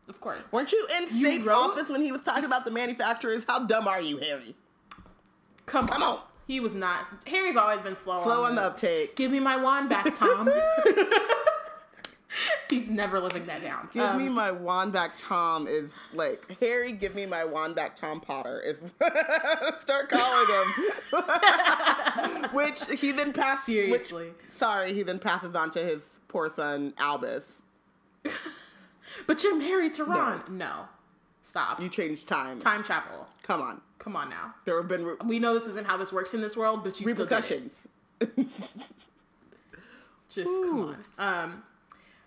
of course. Weren't you in You Snape's wrote- office when he was talking about the manufacturers? How dumb are you, Harry? Come, Come on. He was not. Harry's always been slow. Slow on on the uptake. Give me my wand back, Tom. [LAUGHS] [LAUGHS] [LAUGHS] He's never living that down. Give Um, me my wand back, Tom. Is like Harry. Give me my wand back, Tom Potter. Is [LAUGHS] start calling him. [LAUGHS] which he then passes. Seriously. sorry, he then passes on to his poor son Albus. but you're married to Ron. No. Stop. You changed time. Time travel. Come on. Come on now. There have been re- We know this isn't how this works in this world, but you still did it. repercussions. Just come on. Um,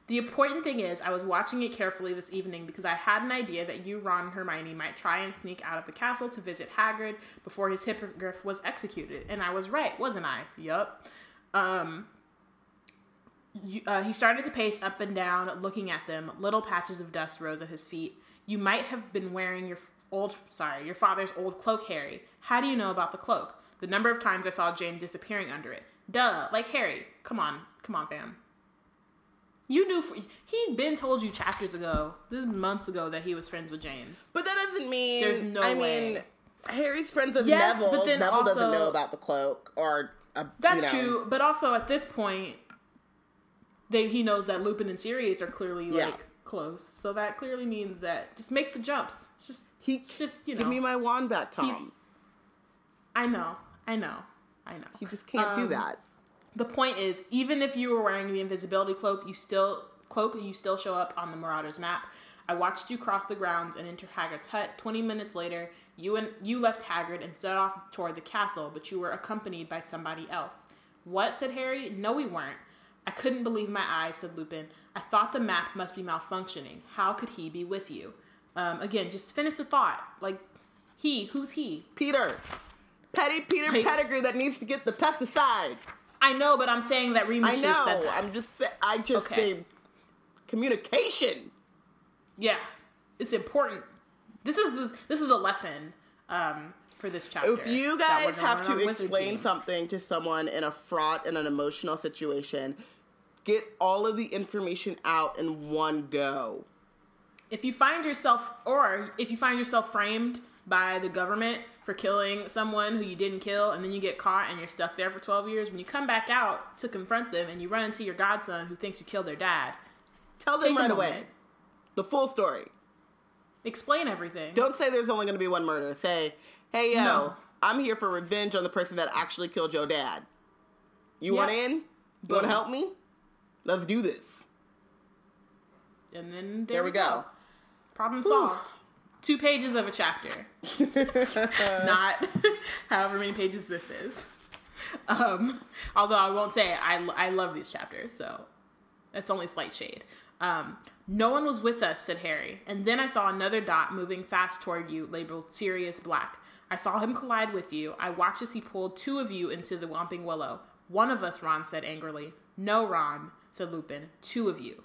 the important thing is, I was watching it carefully this evening because I had an idea that you, Ron, and Hermione might try and sneak out of the castle to visit Hagrid before his hippogriff was executed. And I was right, wasn't I? Yup. Um, uh, he started to pace up and down, looking at them. Little patches of dust rose at his feet. You might have been wearing your old, sorry, your father's old cloak, Harry. How do you know about the cloak? The number of times I saw James disappearing under it. Duh, like Harry. Come on, come on, fam. You knew for, he'd been told you chapters ago, this is months ago, that he was friends with James. But that doesn't mean There's no I way. mean, Harry's friends with Yes, Neville. but then Neville doesn't know about the cloak or. Uh, That's you know. true, but also at this point, they he knows that Lupin and Sirius are clearly Yeah. like close, so that clearly means that just make the jumps. It's just He it's just you know give me my wand back, Tom. I know, I know, I know. He just can't do Um, that. The point is, even if you were wearing the invisibility cloak, you still cloak you still show up on the Marauders map. I watched you cross the grounds and enter Hagrid's hut. Twenty minutes later, you and you left Hagrid and set off toward the castle, but you were accompanied by somebody else. What? said Harry. No, we weren't. I couldn't believe my eyes, said Lupin. I thought the map must be malfunctioning. How could he be with you? Um, again, just finish the thought. Like, he, who's he? Peter, petty Peter Like- Pettigrew that needs to get the pesticide. I know, but I'm saying that Remus I know. said that. I'm just. I just Okay. say communication. Yeah, it's important. This is the this is the lesson um, for this chapter. If you guys have to explain something to someone in a fraught and an emotional situation, get all of the information out in one go. if you find yourself, or if you find yourself framed by the government for killing someone who you didn't kill, and then you get caught and you're stuck there for 12 years, when you come back out to confront them and you run into your godson who thinks you killed their dad, Tell them right away moment. the full story. explain everything. Don't say there's only going to be one murder. Say, hey, yo, No. I'm here for revenge on the person that actually killed your dad. You want in? You want to help me? Let's do this. And then there, There we go. Problem solved. Two pages of a chapter. [LAUGHS] Not [LAUGHS] however many pages this is. Um, although I won't say I, I love these chapters, so that's only slight shade. Um, no one was with us, said Harry, and then I saw another dot moving fast toward you, labeled Sirius Black. I saw him collide with you. I watched as he pulled two of you into the Whomping Willow. One of us, Ron said angrily. No, Ron, said Lupin. Two of you.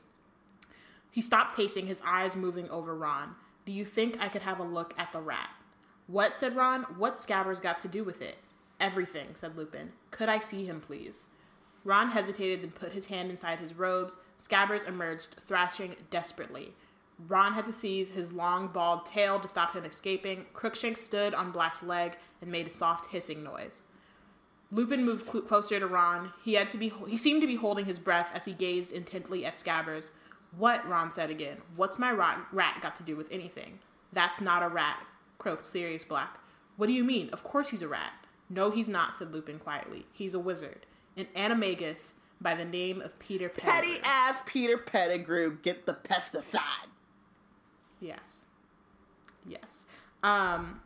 He stopped pacing, his eyes moving over Ron. Do you think I could have a look at the rat? What? said Ron. what Scabbers got to do with it? Everything, said Lupin. Could I see him, please? Ron hesitated, then put his hand inside his robes. Scabbers emerged, thrashing desperately. Ron had to seize his long, bald tail to stop him escaping. Crookshanks stood on Black's leg and made a soft hissing noise. Lupin moved cl- closer to Ron. He had to be. He seemed to be holding his breath as he gazed intently at Scabbers. What? Ron said again. What's my rat, rat got to do with anything? That's not a rat, croaked Sirius Black. What do you mean? Of course he's a rat. No, he's not, said Lupin quietly. He's a wizard. an animagus by the name of Peter Pettigrew. Petty ass Peter Pettigrew, get the pesticide. Yes. Yes. Um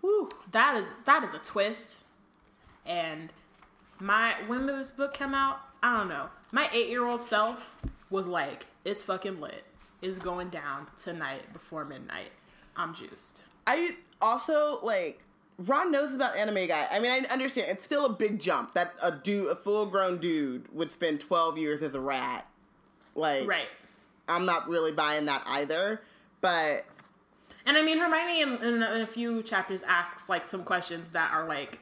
Whew. that is that is a twist. And my when did this book come out? I don't know. My eight year old self was like, it's fucking lit. It's going down tonight before midnight. I'm juiced. I also like Ron knows about animagi. I mean, I understand it's still a big jump that a dude, a full grown dude, would spend twelve years as a rat. Like, Right. I'm not really buying that either. But And I mean, Hermione in, in, a- in a few chapters asks like some questions that are like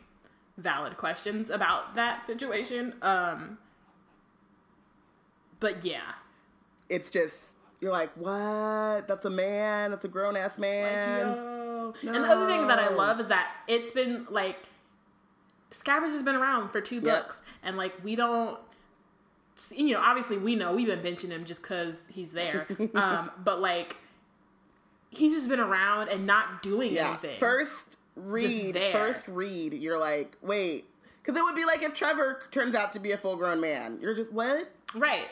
valid questions about that situation. Um, but yeah, it's just you're like, what? That's a man. That's a grown ass like, man. yo. And the other thing that I love is that it's been like Scabbers has been around for two Yep. books, and like we don't. You know, obviously we know we've been benching him just because he's there. [LAUGHS] um, but like, he's just been around and not doing yeah. anything. First read, first read, you're like, wait, because it would be like if Trevor turns out to be a full grown man. You're just what? right?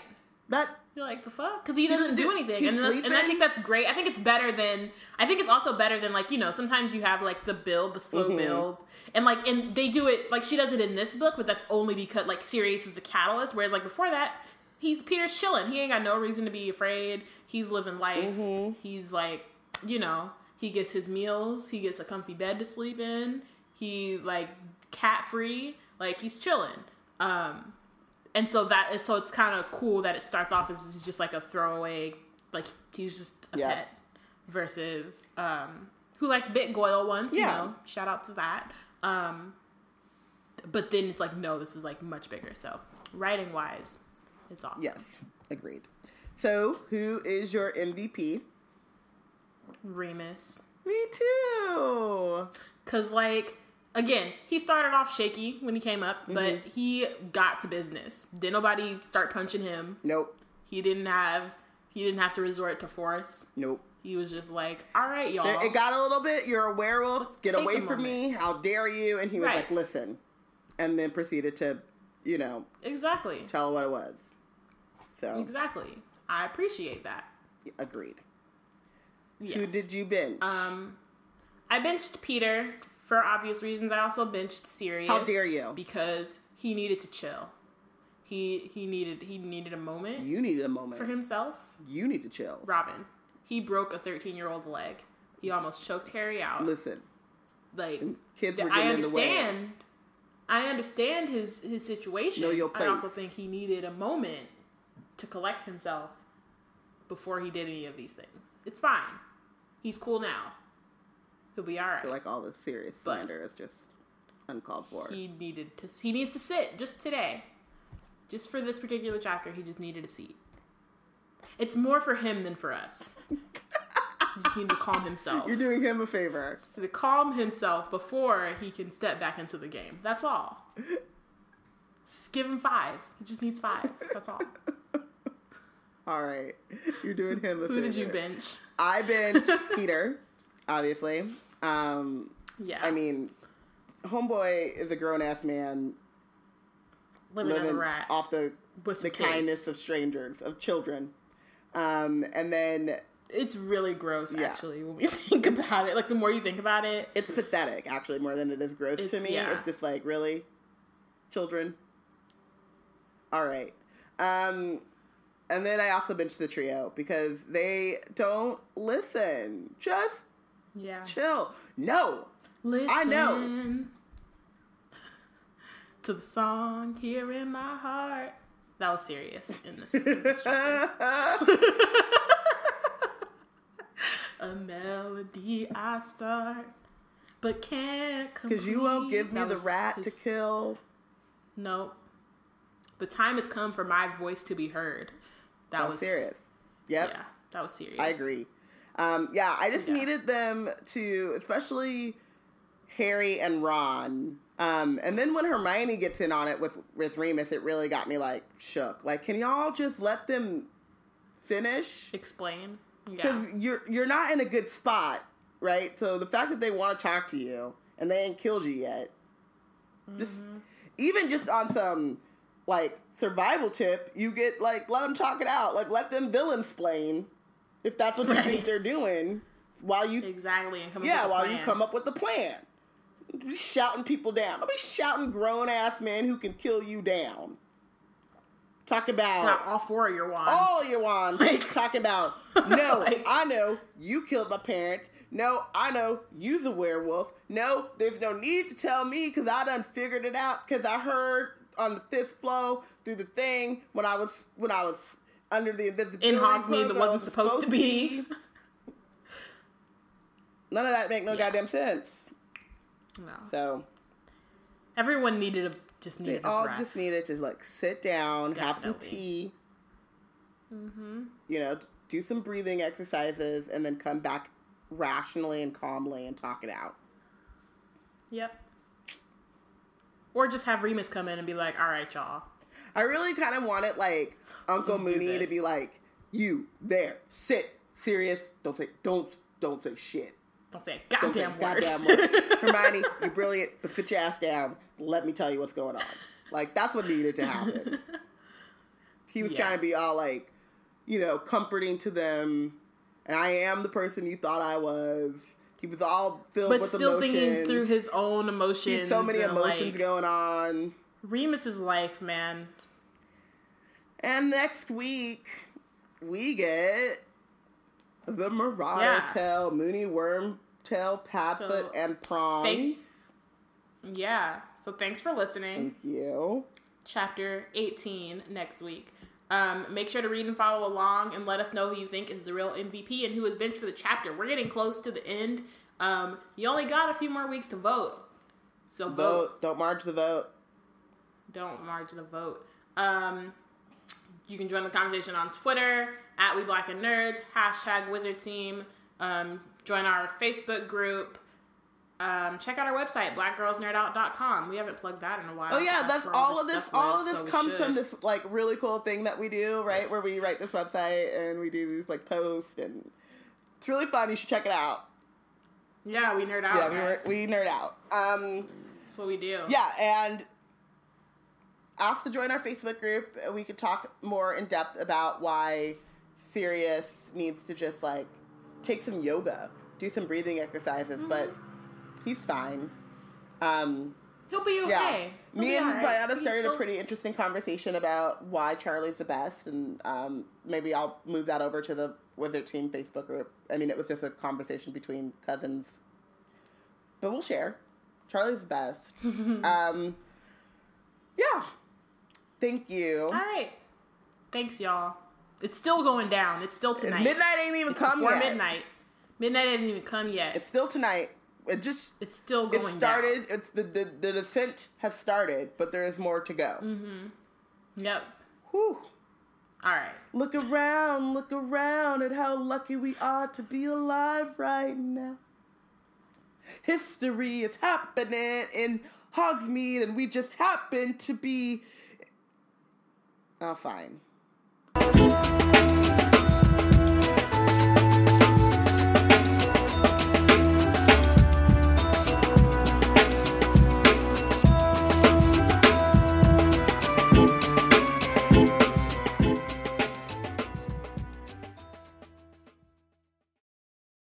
That You're like the fuck because he doesn't do anything, he's and, and I think that's great. I think it's better than I think it's also better than like you know sometimes you have like the build, the slow Mm-hmm. build, and like and they do it like she does it in this book, but that's only because like Sirius is the catalyst. Whereas like before that, he's Peter's chilling. He ain't got no reason to be afraid. He's living life. Mm-hmm. He's like you know he gets his meals. He gets a comfy bed to sleep in. He like cat free. Like he's chilling. Um, and so that and so it's kind of cool that it starts off as just like a throwaway, like he's just a Yeah. pet, versus um, who like bit Goyle once. You Yeah. know, shout out to that. Um, but then it's like no, this is like much bigger. So writing wise, it's awesome. yes, agreed. So, who is your MVP? Remus, Me too. cause like again, he started off shaky when he came up, but Mm-hmm. he got to business. Did nobody start punching him? Nope. He didn't have he didn't have to resort to force. Nope. He was just like, "All right, y'all." There- It got a little bit. You're a werewolf. Let's Get away from moment. me. How dare you? And he was Right. like, listen. And then proceeded to, you know, exactly, tell what it was. So, exactly. I appreciate that. agreed. Yes. Who did you binge? Um, I benched Peter for obvious reasons. I also benched Sirius. How dare you. Because he needed to chill. He he needed he needed a moment you needed a moment. for himself. You need to chill. Robin, he broke a thirteen year old's leg. He almost choked Harry out. Listen, Like kids were I getting in the way. understand. I understand his his situation. Know your place. I also think he needed a moment to collect himself before he did any of these things. It's fine. He's cool now. He'll be all I feel like all this Sirius But- slander is just uncalled for. he needed to. He needs to sit just today, just for this particular chapter. He just needed a seat. It's more for him than for us. [LAUGHS] he just need to calm himself. You're doing him a favor. to calm himself before he can step back into the game. That's all. Just give him five. He just needs five. That's all. [LAUGHS] All right. You're doing him a favor. Who did you bench? I benched Peter, obviously. Um, Yeah. I mean, Homeboy is a grown ass man living, as a rat. off the with the kids. kindness of strangers, of children. Um, and then It's really gross, Yeah. actually, when we [LAUGHS] think about it. Like the more you think about it, it's pathetic, actually, more than it is gross to me. yeah. It's just like, really? Children? All right. Um, and then I also benched the trio because they don't listen. Just yeah. chill. No. Listen I know. to the song here in my heart. That was serious in this. In this [LAUGHS] a melody I start, but can't complete. Because you won't give me That the rat to kill. Nope. The time has come for my voice to be heard. That I'm was serious. Yep. Yeah, that was serious. I agree. Um, yeah, I just Yeah. needed them to, especially Harry and Ron. Um, and then when Hermione gets in on it with with Remus, it really got me like shook. Like, can y'all just let them finish? Explain. Yeah. Because you're you're not in a good spot, right? So the fact that they want to talk to you and they ain't killed you yet, just Mm-hmm. even just on some like survival tip, you get like let them talk it out, like let them villain explain if that's what you think they're doing while you Exactly, and come up yeah with while plan. you come up with the plan. Don't be shouting people down. Don't be shouting grown ass men who can kill you down. Talk about Got all four of your wands. all your wands. Like- talking about [LAUGHS] no, Like- I know you killed my parents. No, I know you's a werewolf. No, there's no need to tell me because I done figured it out because I heard on the fifth flow through the thing when I was when I was under the invisibility in Hogsmeade that wasn't supposed, to be. None of that make no Yeah. goddamn sense. No. So Everyone needed a just they needed a all breath. just needed to like sit down, have some Definitely. tea. Mm-hmm. You know, do some breathing exercises, and then come back rationally and calmly and talk it out. Yep. Or just have Remus come in and be like, "All right, y'all." I really kind of wanted like Uncle Let's Moony to be like, "You there, sit, Sirius, don't say, don't, don't say shit, Don't say a goddamn say word. goddamn word." [LAUGHS] Hermione, you're brilliant, but sit your ass down. Let me tell you what's going on. Like that's what needed to happen. [LAUGHS] He was Yeah. trying to be all like, you know, comforting to them, and I am the person you thought I was. He was all filled but with still emotions. thinking through his own emotions. He had so many emotions like, going on. Remus's life, man. And next week, we get the Marauder's Yeah. Tail, Moony Wormtail, Padfoot, So, and Prongs. thank- Yeah. So thanks for listening. Thank you. Chapter 18 next week. Um, make sure to read and follow along and let us know who you think is the real MVP and who is bench for the chapter. We're getting close to the end. Um, you only got a few more weeks to vote. So vote. Vote. Don't march the vote. don't march the vote. Um, you can join the conversation on Twitter at We Black and Nerds hashtag WizardTeam. Um, join our Facebook group. Um, check out our website blackgirlsnerdout.com. We haven't plugged that in a while. Oh yeah, that's where all of this. All of this so comes from this like really cool thing that we do, right? Where we write this website and we do these like posts, and it's really fun. You should check it out. Yeah, we nerd out. yeah, we we nerd out. Um, that's what we do. Yeah, and ask to join our Facebook group. We could talk more in depth about why Sirius needs to just like take some yoga, do some breathing exercises, but he's fine. Um, He'll be okay. yeah, He'll me be and right. Started a pretty interesting conversation about why Charlie's the best, and um, maybe I'll move that over to the WizardTeam Facebook group. I mean, it was just a conversation between cousins, but we'll share. Charlie's the best. [LAUGHS] um, yeah. Thank you. All right. Thanks, y'all. It's still going down. It's still tonight. Midnight ain't even come Before yet. midnight. Midnight hasn't even come yet. It's still tonight. It just It's still going. it started. It's the, the the descent has started, but there is more to go. down. Yep. Whew. All right. Look around, look around at how lucky we are to be alive right now. History is happening in Hogsmeade, and we just happen to be. Oh, fine.